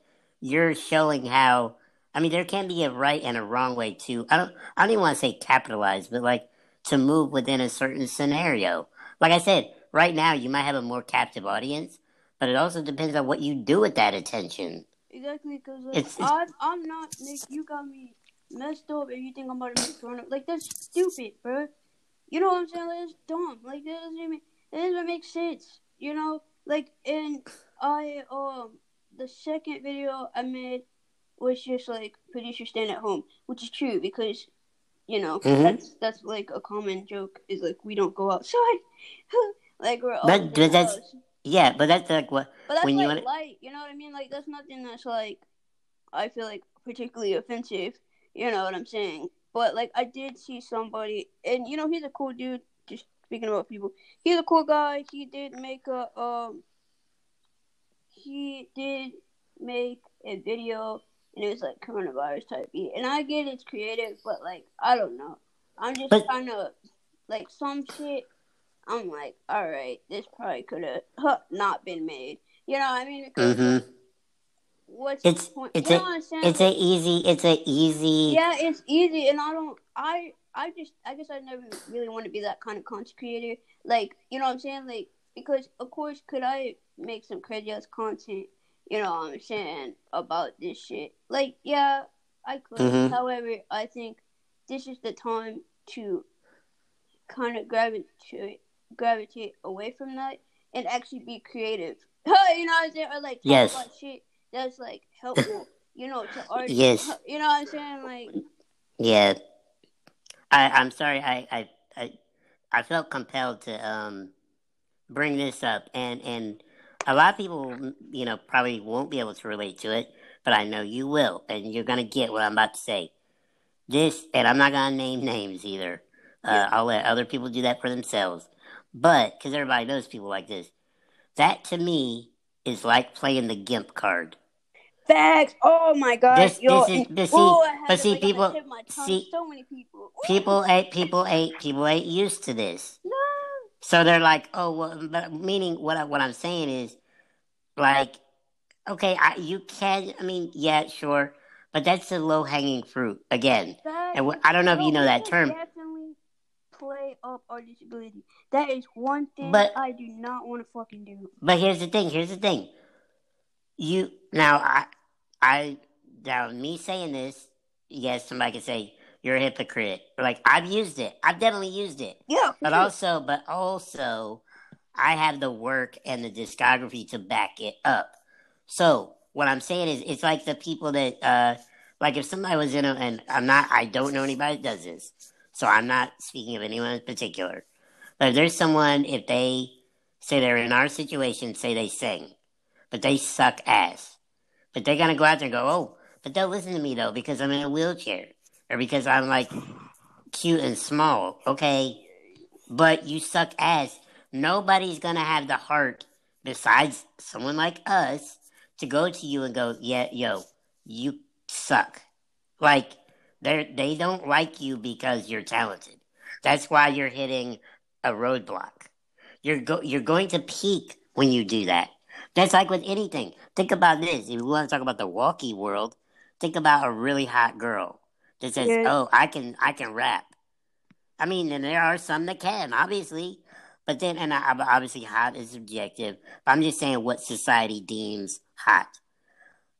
you're showing how. I mean, there can be a right and a wrong way to. I don't. I don't even want to say capitalize, but like to move within a certain scenario. Like I said, right now you might have a more captive audience, but it also depends on what you do with that attention. Exactly, because like, It's- it's- I'm, not make you got me messed up and you think I'm about to make corona. Like that's stupid, bro. You know what I'm saying? Like that's dumb. Like that doesn't even that doesn't make sense. You know, like and I um the second video I made was just like producer staying at home, which is true because you know Mhm. that's that's like a common joke is like we don't go outside, like we're all But- but that's- Yeah, but that's like what. But that's when you like wanna- light, you know what I mean? Like that's nothing that's like I feel like particularly offensive. You know what I'm saying? But like I did see somebody, and you know he's a cool dude. Just speaking about people, he's a cool guy. He did make a um. He did make a video, and it was like coronavirus type beat. And I get it's creative, but like I don't know. I'm just But- kind of like some shit. I'm like, all right, this probably could have huh, not been made. You know I mean? Because hmm what's It's- the point? it's you a- know what I'm saying? It's a easy. It's a easy. yeah, it's easy, and I don't. I I just I guess I never really want to be that kind of content creator. Like you know what I'm saying? Like because of course could I make some crazy ass content? You know what I'm saying about this shit? Like yeah, I could. Mhm. However, I think this is the time to kind of gravitate gravitate away from that and actually be creative. you know what I'm saying? Or like talk Yes. about shit that's like helpful. you know, to artists. Yes. You know what I'm saying? Like, Yeah. I, I'm sorry. I, I, I, I felt compelled to um, bring this up, and and a lot of people, you know, probably won't be able to relate to it, but I know you will, and you're gonna get what I'm about to say. This, and I'm not gonna name names either. Uh. I'll let other people do that for themselves. But because everybody knows people like this, that to me is like playing the gimp card. Facts. Oh my god. This, this is, but see, oh, had but see, people, see, so many people. Ooh, people ain't, people ain't, people ain't used to this. No. So they're like, oh, well, but meaning what I, what I'm saying is, like, okay, I, you can, I mean, yeah, sure, but that's the low hanging fruit again. Facts. And I don't know if you know that term, Definitely play up our disability. That is one thing But- I do not want to fucking do. but here's the thing. Here's the thing. You now, I, I now me saying this, yes, somebody could say you're a hypocrite. Like I've used it. I've definitely used it. Yeah. But sure. also, but also, I have the work and the discography to back it up. So what I'm saying is, it's like the people that, uh, like if somebody was in a, and I'm not, I don't know anybody that does this, so I'm not speaking of anyone in particular. But if there's someone, if they say they're in our situation, say they sing, but they suck ass, but they're gonna go out there and go, oh, but they'll listen to me though because I'm in a wheelchair or because I'm like cute and small. Okay, but you suck ass. Nobody's gonna have the heart besides someone like us to go to you and go, yeah, yo, you suck. Like they they don't like you because you're talented. That's why you're hitting a roadblock. You're go you're going to peak when you do that. That's like with anything. Think about this. If you want to talk about the walkie world, think about a really hot girl that says, Yeah. "Oh, I can I can rap." I mean, and there are some that can, obviously, but then, and I, obviously, hot is subjective. But I'm just saying what society deems hot.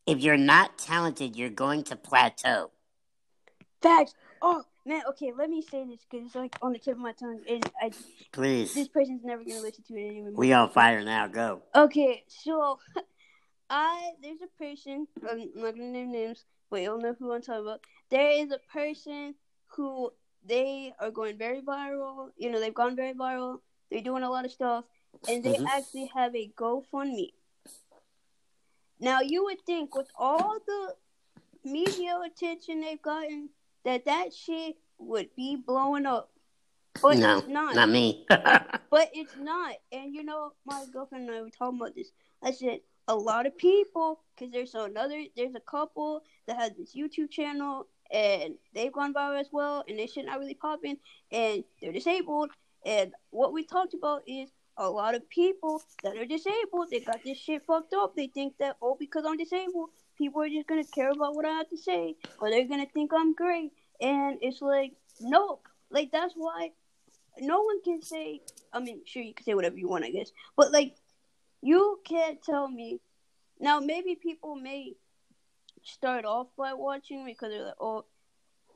If you're not talented, you're going to plateau. Facts. Oh man. Okay. Let me say this because it's like on the tip of my tongue, and I, please this person's never gonna listen to it anymore. we on fire now. Go. Okay, so I there's a person I'm not gonna name names, but you'll know who I'm talking about. There is a person who they are going very viral. You know, they've gone very viral. They're doing a lot of stuff, and they Mhm. actually have a GoFundMe. Now you would think with all the media attention they've gotten that that shit would be blowing up, but no, it's not. not me. But it's not. And you know, my girlfriend and I were talking about this. I said a lot of people, because there's another, there's a couple that has this YouTube channel, and they've gone viral as well, and they not really popping, and they're disabled. And what we talked about is a lot of people that are disabled, they got this shit fucked up. They think that oh, because I'm disabled, people are just gonna care about what I have to say, or they're gonna think I'm great. And it's like no, like that's why no one can say I mean, sure, you can say whatever you want, I guess. But like, you can't tell me. Now, maybe people may start off by watching because they're like, oh,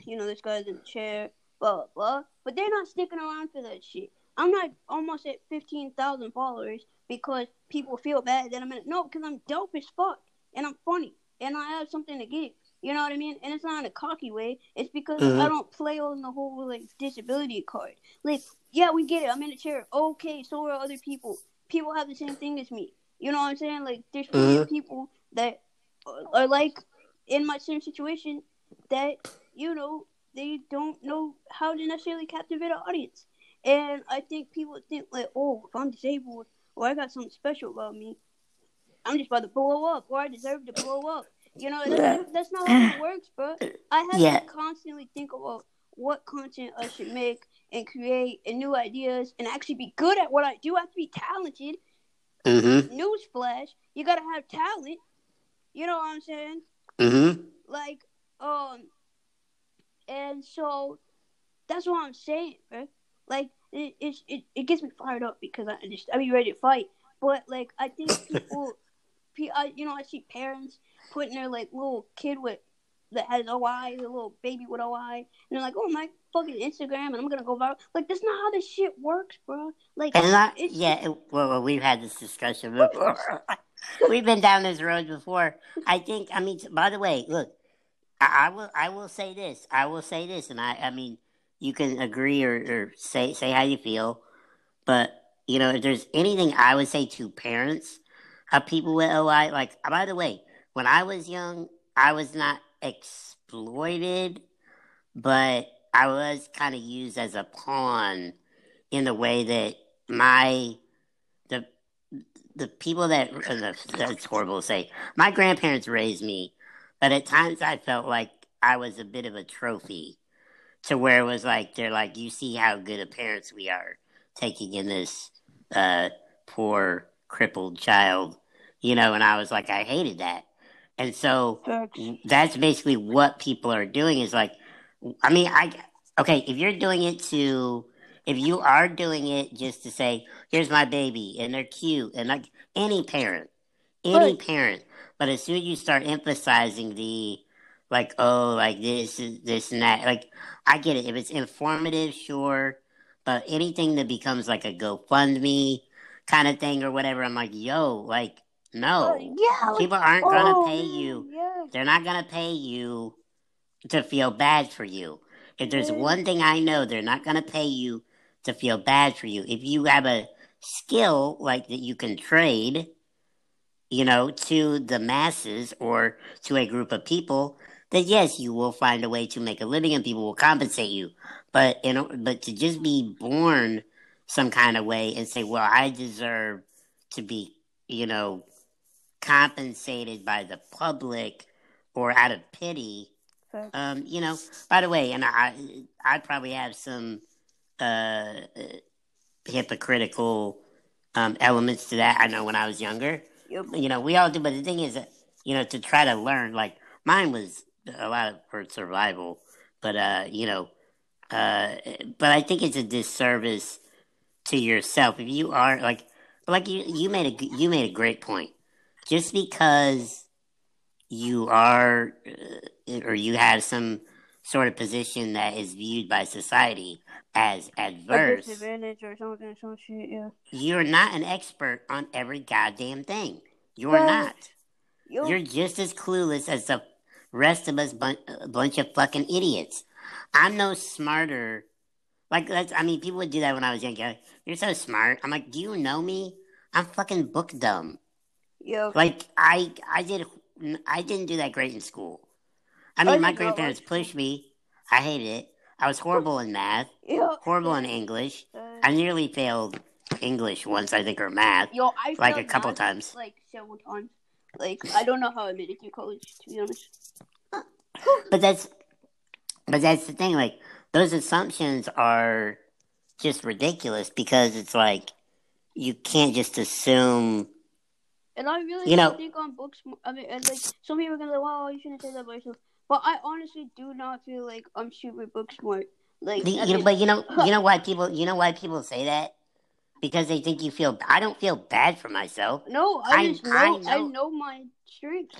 you know, this guy's in a chair, blah blah blah. But they're not sticking around for that shit. I'm not almost at fifteen thousand followers because people feel bad that I'm in. it. No, because I'm dope as fuck and I'm funny and I have something to give. You know what I mean? And it's not in a cocky way. It's because Mhm. I don't play on the whole like disability card. Like, yeah, we get it. I'm in a chair. Okay, so are other people. People have the same thing as me. You know what I'm saying? Like, there's of people that are like in my same situation that you know they don't know how to necessarily captivate an audience. And I think people think like, oh, if I'm disabled or I got something special about me, I'm just about to blow up or I deserve to blow up. You know, that's, that's not how it works, bro. I have Yeah. to constantly think about what content I should make and create and new ideas and actually be good at what I do. I have to be talented. mm-hmm. Newsflash, you gotta have talent. You know what I'm saying? Mm-hmm. Like, um, and so that's what I'm saying, right? Like, it it it, it gets me fired up because I just I be ready to fight. But like, I think people, pe- I, you know, I see parents putting their like little kid with that has OI, the little baby with OI, and they're like, oh my fucking Instagram, and I'm gonna go viral. Like, that's not how this shit works, bro. Like, And it's yeah, it- well, we've had this discussion before. we've been down this road before. I think. I mean, by the way, look, I, I will. I will say this. I will say this, and I. I mean, you can agree or, or say say how you feel, but you know, if there's anything I would say to parents of people with OI, like by the way, when I was young, I was not exploited, but I was kind of used as a pawn in the way that my the people that uh, that's horrible to say. My grandparents raised me, but at times I felt like I was a bit of a trophy to where it was like they're like, you see how good of parents we are taking in this uh, poor crippled child, you know. And I was like, I hated that, and so Facts. that's basically what people are doing. Is like, I mean, I okay if you're doing it to if you are doing it just to say here's my baby and they're cute and like any parent any Right. parent but as soon as you start emphasizing the like oh like this is this and that like i get it if it's informative sure but anything that becomes like a gofundme kind of thing or whatever i'm like yo like no Uh, yeah. Like, people aren't gonna oh, pay you Yeah. they're not going to pay you to feel bad for you. If there's one thing I know, they're not going to pay you to feel bad for you. If you have a skill like that you can trade, you know, to the masses or to a group of people, then yes, you will find a way to make a living and people will compensate you. But in but to just be born some kind of way and say, "Well, I deserve to be," you know, compensated by the public or out of pity. Um, you know, by the way, and I, I probably have some uh, hypocritical um, elements to that. I know when I was younger, Yep. you know, we all do. But the thing is, that, you know, to try to learn, like mine was a lot of for survival, but uh, you know, uh, but I think it's a disservice to yourself if you are like, like you, you made a you made a great point. Just because you are uh, or you have some sort of position that is viewed by society as A adverse, disadvantage or something, some shit. Yeah. you're not an expert on every goddamn thing. You're Well, not. Yo. You're just as clueless as the rest of us, bun- uh, bunch of fucking idiots. I'm no smarter. Like that's, I mean, people would do that when I was younger. You're so smart. I'm like, do you know me? I'm fucking book dumb. Yo. Like I, I did, I didn't do that great in school. I I mean, oh, did my grandparents pushed me. I hated it. I was horrible in math, horrible in English. Uh, I nearly failed English once, I think, or math, yo, I like a couple math, times. Like several times. Like I don't know how I made it through college. To be honest. But that's but that's the thing, like those assumptions are just ridiculous because it's like you can't just assume And I really You know- think on books. I mean, and like some people are gonna like, "Wow, you shouldn't say that about yourself." But I honestly do not feel like I'm super book smart. Like, the, you know, but you know you know why people you know why people say that? Because they think you feel I don't feel bad for myself. no, I, I- just know, I I know- know, my strengths.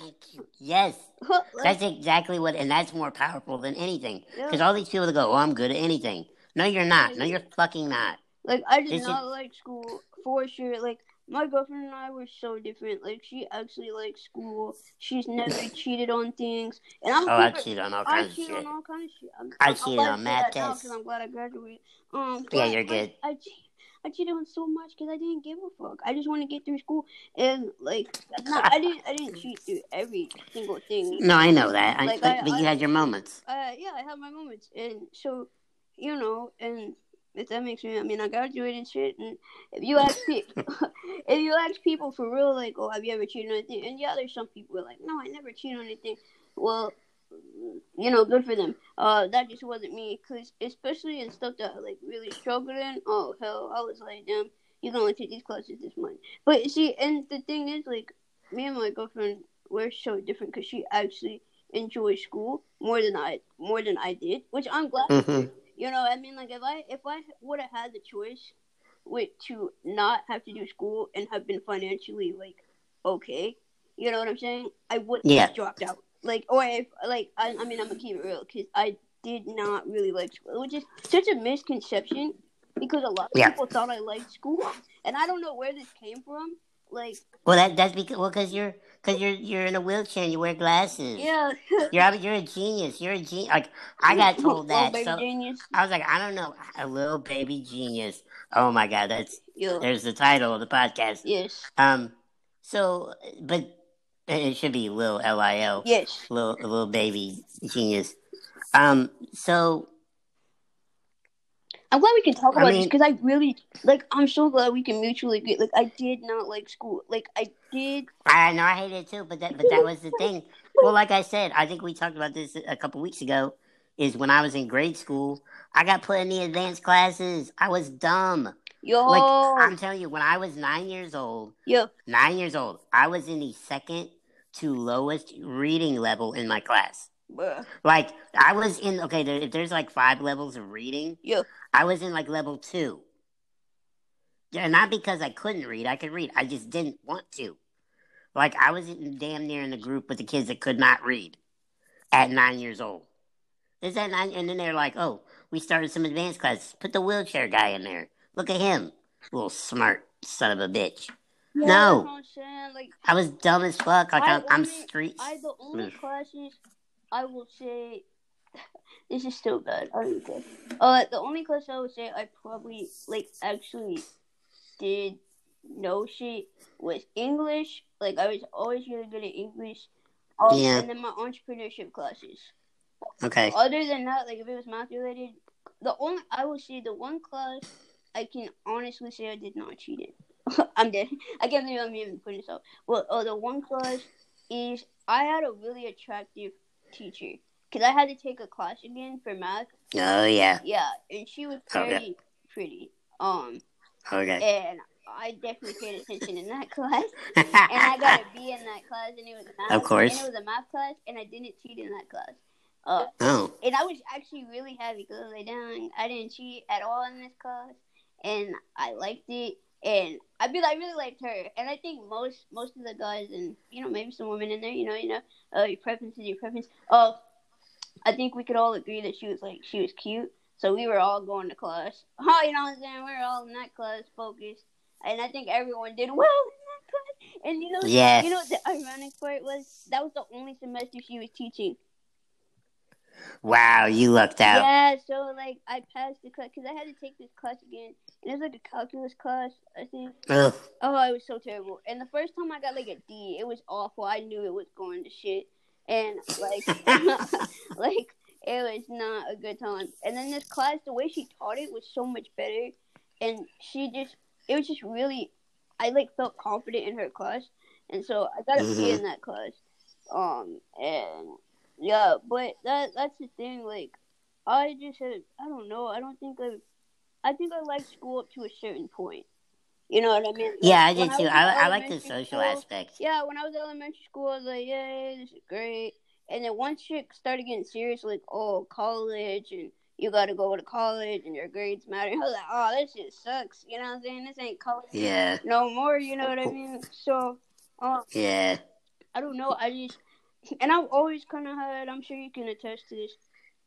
Yes. like, That's exactly what and that's more powerful than anything. yeah. Because all these people that go, Oh, I'm good at anything. No, you're not. No, you're fucking not. Like I did This is- not like school for sure. Like my girlfriend and I were so different. Like she actually likes school. She's never cheated on things, and I'm. Oh, I cheat on all I kinds of cheat shit. on all kinds of shit. I'm, I glad on math tests. I'm glad I graduated. Um, Yeah, you're good. I, I, I cheated on so much because I didn't give a fuck. I just want to get through school, and like, no, I didn't. I didn't cheat through every single thing. No, I know that. I, Like, but, I- but you I- had your moments. uh, yeah, I had my moments, and so, you know, and if that makes me, I mean, I graduated and shit, and if you ask people, if you ask people for real, like, oh, have you ever cheated on anything? And yeah, there's some people who are like, no, I never cheated on anything. Well, you know, good for them. Uh, that just wasn't me, cause especially in stuff that I like really struggled in. Oh hell, I was like, damn, you can only take these classes this month. But see, and the thing is, like, me and my girlfriend, we're so different, cause she actually enjoys school more than I more than I did, which I'm glad. hmm You know, I mean, like if I if I would have had the choice with to not have to do school and have been financially like okay, you know what I'm saying? I would Yeah. have dropped out. Like, or if like I, I mean, I'm gonna keep it real because I did not really like school, which is such a misconception because a lot of Yeah. people thought I liked school, and I don't know where this came from. Like, Well, that that's because well, cause you're cause you're you're in a wheelchair and you wear glasses. yeah, You're a- you're a genius. You're a genius. Like I got told that, so genius. I was like, I don't know, a little baby genius. Oh my god, that's Yeah. there's the title of the podcast. Yes. Um, so but it should be Lil L I L. Yes. little little baby genius. Um, so I'm glad we can talk I about this because I really like. I'm so glad we can mutually agree. Like, I did not like school. Like, I did. I know I hated it too, but that but that was the thing. Well, like I said, I think we talked about this a couple weeks ago. Is when I was in grade school, I got put in the advanced classes. I was dumb. Yo, Like I'm telling you, when I was nine years old, yo, nine years old, I was in the second to lowest reading level in my class. bruh. Like I was in okay, there, if there's like five levels of reading, yo, I was in like level two. Yeah, not because I couldn't read, I could read. I just didn't want to. Like I was in, damn near in the group with the kids that could not read at nine years old. Is that nine? And then they're like, "Oh, we started some advanced classes. Put the wheelchair guy in there. Look at him, little smart son of a bitch." Yeah, No. I'm. Like, I was dumb as fuck. Like I I'm, I'm street. I the only classes I will say this is so bad. I don't care. Uh, the only class I would say I probably like actually did know shit was English. Like I was always really good at English. Um, Yeah. And then my entrepreneurship classes. Okay. Other than that, like if it was math related, the only I would say the one class I can honestly say I did not cheat in. I'm dead. I can't believe I'm even putting this up. Well, oh, the one class is I had a really attractive teacher because I had to take a class again for math. Oh yeah. Yeah, and she was Okay. pretty. Um, Okay. and I definitely paid attention in that class, and I got a B in that class, and it was math. Of course. and it was a math class, and I didn't cheat in that class. Uh, oh. and I was actually really happy because I didn't, I didn't cheat at all in this class, and I liked it. And I mean, I really liked her, and I think most most of the guys, and you know, maybe some women in there, you know, you know, uh, your preference is your preference. Oh, I think we could all agree that she was like she was cute, so we were all going to class. Oh, you know what I'm saying? We were all in that class focused, and I think everyone did well in that class. And you know, Yes. you know, what the ironic part was that was the only semester she was teaching. Wow, you lucked out. Yeah, so like I passed the class because I had to take this class again, and it was like a calculus class. I think. Ugh. Oh, it was so terrible. And the first time I got like a D, it was awful. I knew it was going to shit, and like, like it was not a good time. And then this class, the way she taught it was so much better, and she just, it was just really, I like felt confident in her class, and so I got a B Mhm. in that class. Um, and yeah, but that that's the thing. Like, I just had, I don't know. I don't think I, I think I like school up to a certain point. You know what I mean? Like, Yeah, I did too. I, I like the social school- aspect. Yeah, when I was in elementary school, I was like, "Yay, this is great." And then once shit started getting serious, like, "Oh, college," and you got to go to college, and your grades matter. I was like, "Oh, this shit sucks." You know what I'm saying? This ain't college Yeah, no more. You know what I mean? So, um, yeah. I don't know. I just, and I've always kind of had. I'm sure you can attest to this.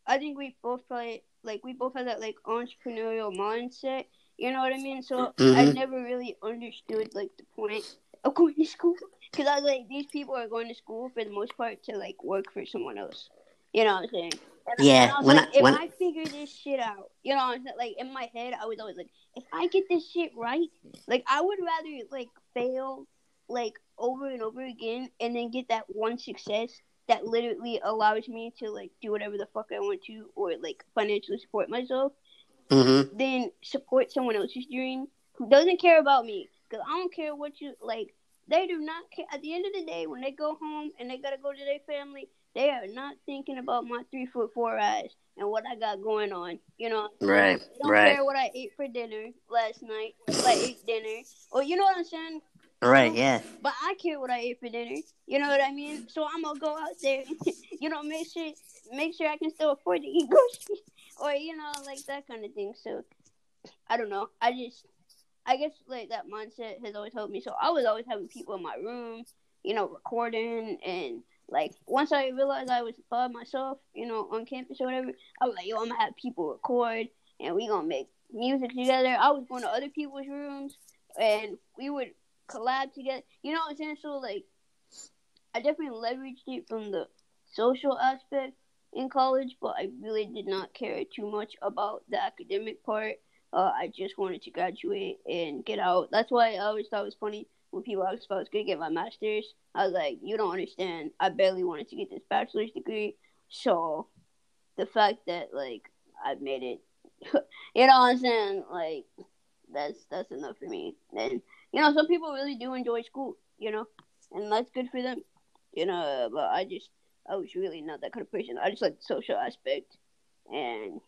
I think we both probably like we both had that like entrepreneurial mindset. You know what I mean? So I Mhm. never really understood like the point of going to school because I was like, these people are going to school for the most part to like work for someone else. You know what I'm saying? And, Yeah, and I when like, I- if when- I figure this shit out, you know, what I'm saying? like in my head, I was always like, if I get this shit right, like I would rather like fail like over and over again and then get that one success that literally allows me to like do whatever the fuck I want to or like financially support myself Mm-hmm. than support someone else's dream who doesn't care about me. Because I don't care what you like. They do not care. At the end of the day, when they go home and they gotta go to their family, they are not thinking about my three foot four eyes and what I got going on. You know, Right, they don't right. care what I ate for dinner last night. If I ate dinner, or you know what I'm saying. Right, yeah. But I care what I ate for dinner. You know what I mean? So I'm gonna go out there, you know, make sure make sure I can still afford to eat groceries, or you know, like that kind of thing. So I don't know. I just, I guess like that mindset has always helped me. So I was always having people in my room, you know, recording and. Like once I realized I was by myself, you know, on campus or whatever, I was like, "Yo, I'm gonna have people record, and we gonna make music together." I was going to other people's rooms, and we would collab together. You know what I'm saying? So like, I definitely leveraged it from the social aspect in college, but I really did not care too much about the academic part. Uh, I just wanted to graduate and get out. That's why I always thought it was funny when people asked if I was gonna get my master's. I was like, you don't understand. I barely wanted to get this bachelor's degree. So the fact that like I made it you know what I'm saying? Like that's that's enough for me. And you know, some people really do enjoy school, you know, and that's good for them. You know, but I just I was really not that kind of person. I just like the social aspect and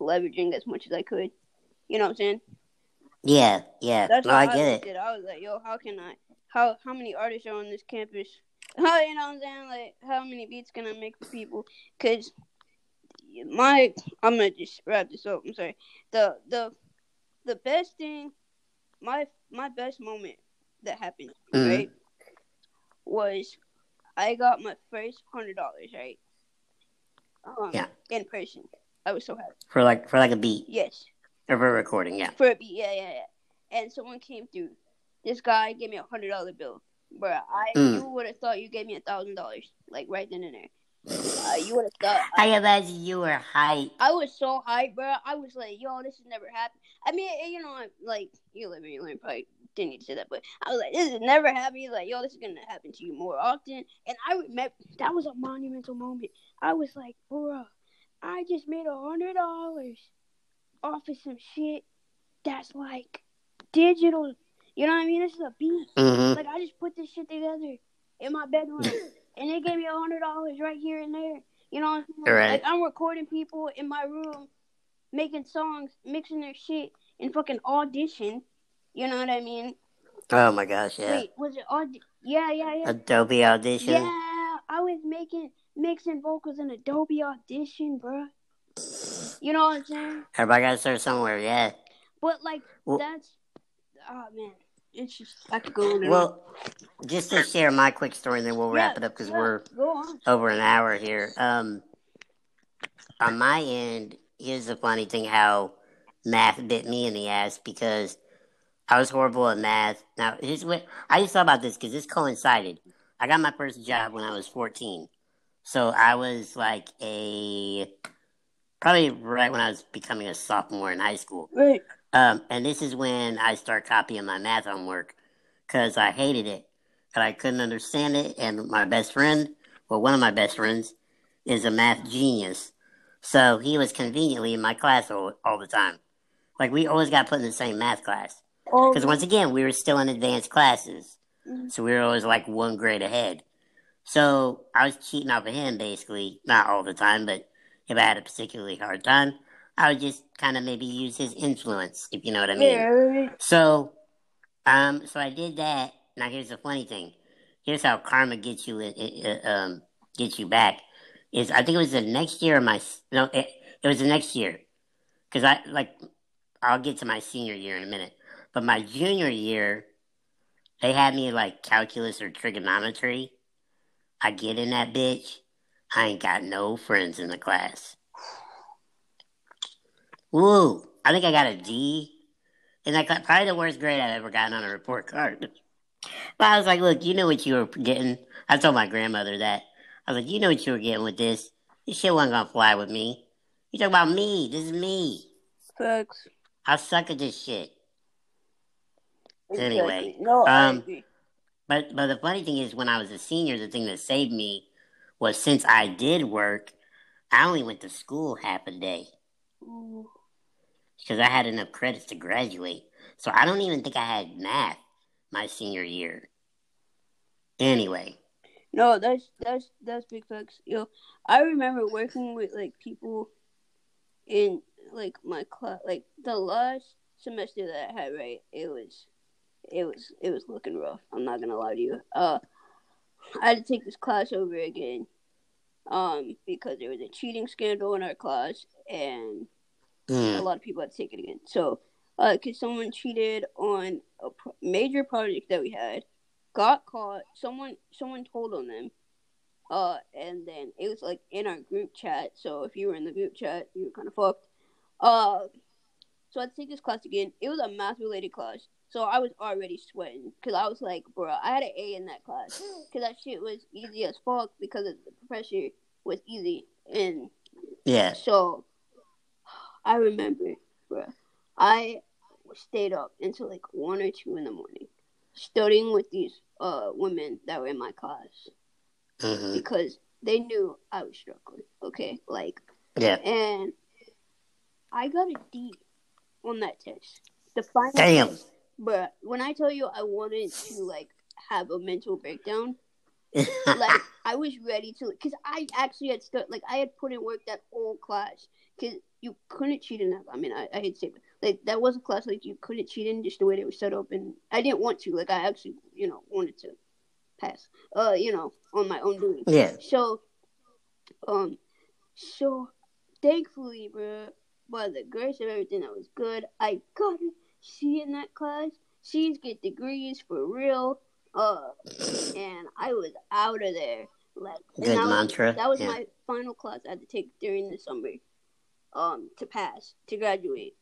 leveraging as much as I could. You know what I'm saying? Yeah, yeah. That's how I get it. it. I was like, yo, how can I? How how many artists are on this campus? How you know what I'm saying? Like, how many beats can I make for people? Cause my I'm gonna just wrap this up. I'm sorry. The the the best thing, my my best moment that happened Mhm. right was I got my first hundred dollars right. Um, Yeah. In person, I was so happy. For like for like a beat Yes. or for a recording, yeah. For a beat, yeah, yeah, yeah. And someone came through. This guy gave me a hundred dollar bill, bruh. I Mm. you would have thought you gave me a thousand dollars, like right then and there. Uh, you would have thought. I imagine you were hyped. I was so hyped, bro. I was like, yo, this has never happened. I mean, you know, I'm like, you live and you learn. Probably didn't need to say that, but I was like, this is never happening. Like, yo, this is gonna happen to you more often. And I remember that was a monumental moment. I was like, bro, I just made a hundred dollars off of some shit that's like digital. You know what I mean? This is a beat. hmm Like I just put this shit together in my bedroom, and they gave me a hundred dollars right here and there. You know, what I'm saying? Right. like I'm recording people in my room, making songs, mixing their shit in fucking audition. You know what I mean? Oh my gosh, yeah. Wait, was it aud? Yeah, yeah, yeah. Adobe Audition. Yeah, I was making mixing vocals in Adobe Audition, bruh. You know what I'm saying? Everybody got to start somewhere, yeah. But like Well- that's, oh man, it's just I could go on and on. Well, just to share my quick story, and then we'll wrap Yeah, it up because yeah, we're over an hour here. Um, on my end, here's the funny thing: how math bit me in the ass because I was horrible at math. Now, here's what I just thought about this because this coincided. I got my first job when I was 14, so I was like a probably right when I was becoming a sophomore in high school. Right. Um, and this is when I start copying my math homework because I hated it and I couldn't understand it. And my best friend, well, one of my best friends, is a math genius. So he was conveniently in my class all, all the time. Like we always got put in the same math class because once again we were still in advanced classes, Mhm. so we were always like one grade ahead. So I was cheating off of him basically, not all the time, but if I had a particularly hard time, I would just kind of maybe use his influence, if you know what I mean. yeah. So, um, so I did that. Now here's the funny thing. Here's how karma gets you, it, it, um, gets you back. Is I think it was the next year of my no, it, it was the next year, because I like I'll get to my senior year in a minute, but my junior year, they had me like calculus or trigonometry. I get in that bitch. I ain't got no friends in the class. Woo! I think I got a D in that class. Probably the worst grade I've ever gotten on a report card. But I was like, look, you know what you were getting. I told my grandmother that. I was like, you know what you were getting with this. This shit wasn't gonna fly with me. You talking about me. This is me. Facts. I suck at this shit. Anyway, no, um. But but the funny thing is, when I was a senior, the thing that saved me was since I did work, I only went to school half a day because I had enough credits to graduate. So I don't even think I had math my senior year. Anyway, No, that's that's that's big facts. Yo, I remember working with like people in like my class, like the last semester that I had. Right, it was, it was, it was looking rough. I'm not gonna lie to you. Uh, I had to take this class over again, um, because there was a cheating scandal in our class, and a mm, lot of people had to take it again. So, uh, cause someone cheated on a pro- major project that we had, got caught. Someone, someone told on them. Uh, and then it was like in our group chat. So if you were in the group chat, you were kind of fucked. Uh, so I had to take this class again. It was a math related class. So I was already sweating because I was like, bro, I had an A in that class because that shit was easy as fuck because the professor was easy and yeah, so I remember, bruh, I stayed up until like one or two in the morning, studying with these uh women that were in my class hmm because they knew I was struggling. Okay, like, yeah, and I got a D on that test. The final Damn. test. But when I tell you I wanted to like have a mental breakdown, like I was ready to, because I actually had stu- like I had put in work that whole class because you couldn't cheat in that. I mean, I, I hate to say, it, but like that was a class like you couldn't cheat in just the way they were set up, and I didn't want to. Like I actually, you know, wanted to pass. Uh, you know, on my own doing. yeah. So, um, so thankfully, bro, by the grace of everything that was good, I got a C in that class. she's get degrees for real. Uh, and I was out of there. Like, Good that was- that was yeah. my final class I had to take during the summer, um, to pass to graduate.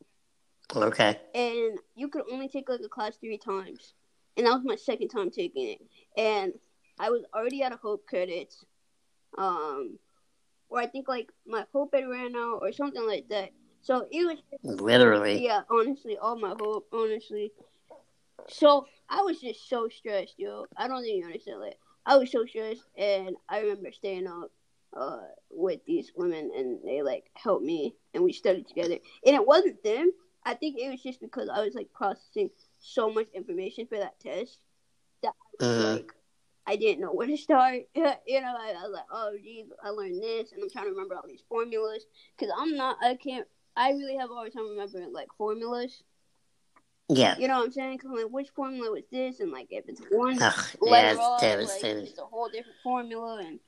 Okay. And you could only take like a class three times, and that was my second time taking it. And I was already out of hope credits, um, or I think like my hope had ran out or something like that. So it was Literally. yeah, honestly, all my hope, honestly. So I was just so stressed, yo. I don't think you understand. Like I was so stressed, and I remember staying up uh, with these women, and they like helped me, and we studied together. And it wasn't them. I think it was just because I was like processing so much information for that test that Mhm. like. I didn't know where to start. you know, I, I was like, oh, geez, I learned this, and I'm trying to remember all these formulas because I'm not, I can't I really have a hard time remembering like formulas. Yeah. You know what I'm saying? 'Cause I'm like, which formula was this? And like, if it's one Ugh, yeah, letter it's off, like, it's a whole different formula. And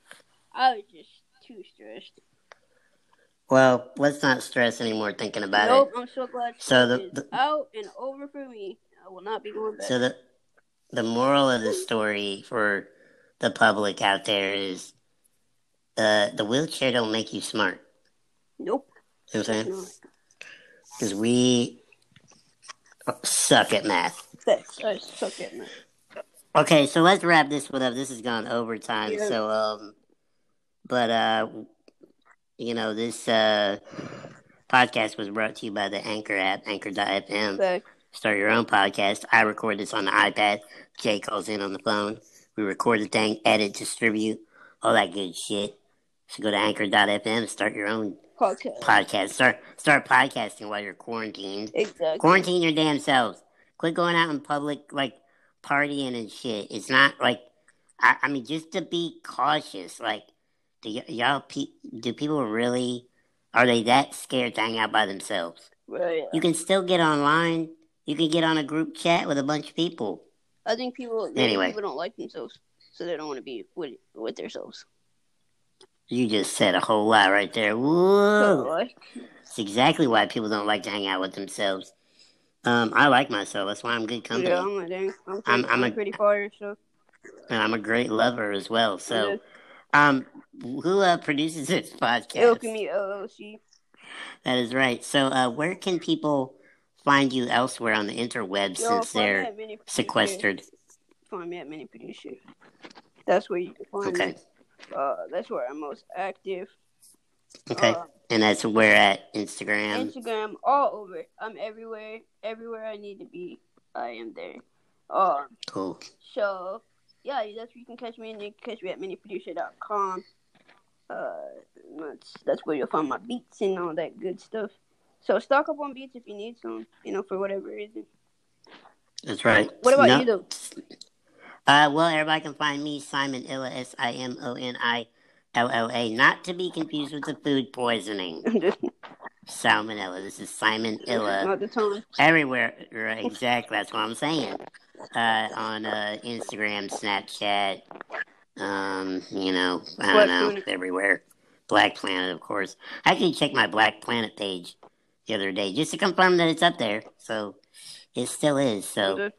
I was just too stressed. Well, let's not stress anymore thinking about nope, it. I'm so glad So the- the- out and over for me. I will not be going back. So the the moral of the story for the public out there is uh, the wheelchair don't make you smart. nope. You know what I'm saying? Because we suck at math. That's, I suck at math. Okay, so let's wrap this one up. This has gone overtime. Yeah. So, um, but, uh, you know, this, uh, podcast was brought to you by the Anchor app, anchor.fm. Start your own podcast. I record this on the iPad. Jay calls in on the phone. We record the thing, edit, distribute, all that good shit. So go to anchor.fm, start your own Podcast. podcast. Start, start podcasting while you're quarantined. Exactly. Quarantine your damn selves. Quit going out in public, like partying and shit. It's not like, I, I mean, just to be cautious. Like, do y- y'all, pe- do people really, are they that scared to hang out by themselves? Right. You can still get online. You can get on a group chat with a bunch of people. I think people, Anyway. people don't like themselves, so they don't want to be with with themselves. You just said a whole lot right there. Whoa! It's exactly why people don't like to hang out with themselves. Um, I like myself. That's why I'm good company. yeah, I'm a. I'm pretty, I'm- I'm a- pretty fire, so. And I'm a great lover as well. So, Yeah. um, who uh, produces this podcast? Alchemy LLC. That is right. So, uh, where can people find you elsewhere on the interwebs Yo, since they're at Mini Producer. sequestered? Find me at Mini Producer. That's where you can find Okay. me. Uh, that's where I'm most active. Okay. Uh, and that's where at Instagram. Instagram, all over. I'm everywhere. Everywhere I need to be, I am there. Um, Cool. so yeah, that's where you can catch me, and you can catch me at miniproducer.com. Uh, that's that's where you'll find my beats and all that good stuff. So stock up on beats if you need some, you know, for whatever reason. That's right. What about No- you though? Uh, well, everybody can find me, Simon Illa, S I M O N I L L A, not to be confused with the food poisoning. Salmonella. This is Simon Illa. Not the time. Everywhere. Right, exactly. That's what I'm saying. Uh, on uh, Instagram, Snapchat, um, you know, I don't know, Planet. everywhere. Black Planet, of course. I actually checked my Black Planet page the other day just to confirm that it's up there. So it still is. So,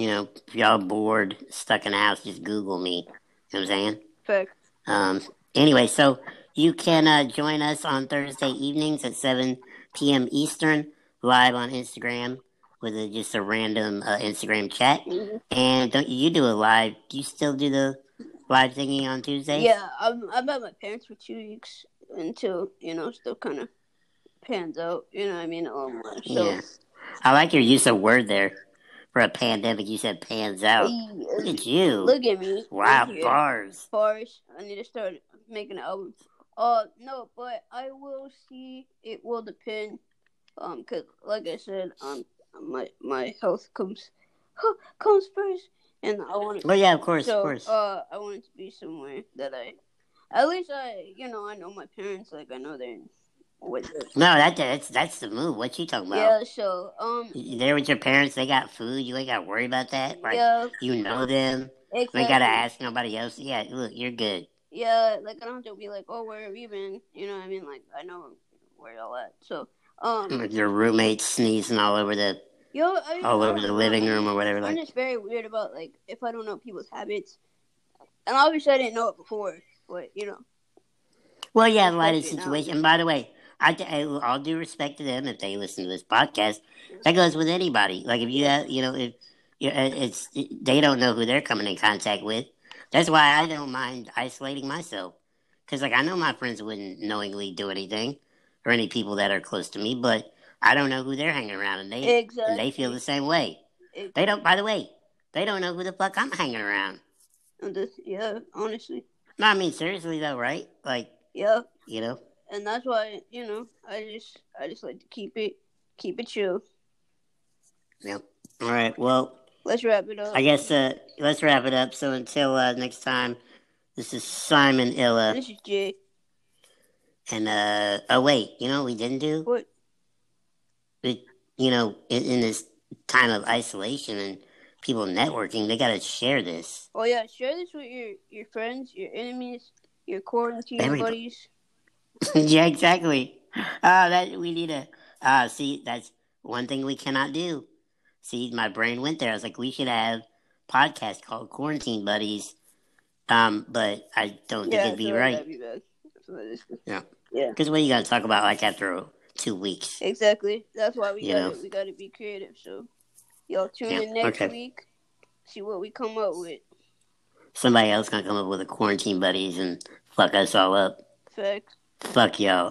you know, if y'all bored, stuck in the house, just Google me. You know what I'm saying? Fact. Um, anyway, so you can uh, join us on Thursday evenings at 7 p.m. Eastern, live on Instagram with a, just a random uh, Instagram chat. Mhm. And don't you do a live? Do you still do the live thingy on Tuesdays? Yeah, I'm I'm at my parents for two weeks until you know still kind of pans out. You know what I mean? Um, so Yeah. I like your use of word there. For a pandemic, you said pans out. Look at you. look at me. wow, bars. Bars. I need to start making an album. Uh, no, but I will see. It will depend Um, cause like I said, um, my my health comes comes first, and I want. Well, yeah, of course, so, of course. uh, I want it to be somewhere that I, at least I, you know, I know my parents. Like I know they're with no, that that's that's the move. What you talking about? Yeah. So, um, You there with your parents, they got food. You ain't got to worry about that. Like yeah, you know them. Exactly. ain't got to ask nobody else. Yeah, look, you're good. Yeah, like I don't have to be like, oh, where have you been? You know what I mean? Like I know where y'all at. So, um, Your roommates sneezing all over the yo, I, all over the living room or whatever. I'm Like, just very weird about like if I don't know people's habits, and obviously I didn't know it before, but you know, well, yeah, a lot of situations. And by the way, I, I all due respect to them if they listen to this podcast. That goes with anybody. Like if you have, you know, if uh, it's they don't know who they're coming in contact with. That's why I don't mind isolating myself because, like, I know my friends wouldn't knowingly do anything or any people that are close to me, but I don't know who they're hanging around, and they exactly. and they feel the same way. They don't. By the way, they don't know who the fuck I'm hanging around. and this- yeah, honestly, No, I mean seriously though, right? Like, yeah, you know. And that's why you know I just I just like to keep it keep it chill. Yep. All right. Well, Let's wrap it up. I guess uh, let's wrap it up. So until uh, next time, this is Simon Illa, this is Jay. and uh, oh wait, you know what we didn't do? What? We, you know, in, in this time of isolation and people networking, they got to share this. Oh yeah, share this with your your friends, your enemies, your quarantine Everybody. buddies. yeah, exactly. Uh, that we need to uh, see. That's one thing we cannot do. See, my brain went there. I was like, we should have podcast called Quarantine Buddies. Um, but I don't think Yeah, it'd be so right. be bad. So that is- Yeah. Yeah. Because what are you gonna talk about like after two weeks? Exactly. That's why we You got know. to we got to be creative. So, y'all tune Yeah, in next okay. week. See what we come up with. Somebody else gonna come up with a quarantine buddies and fuck us all up. Facts. Fuck y'all.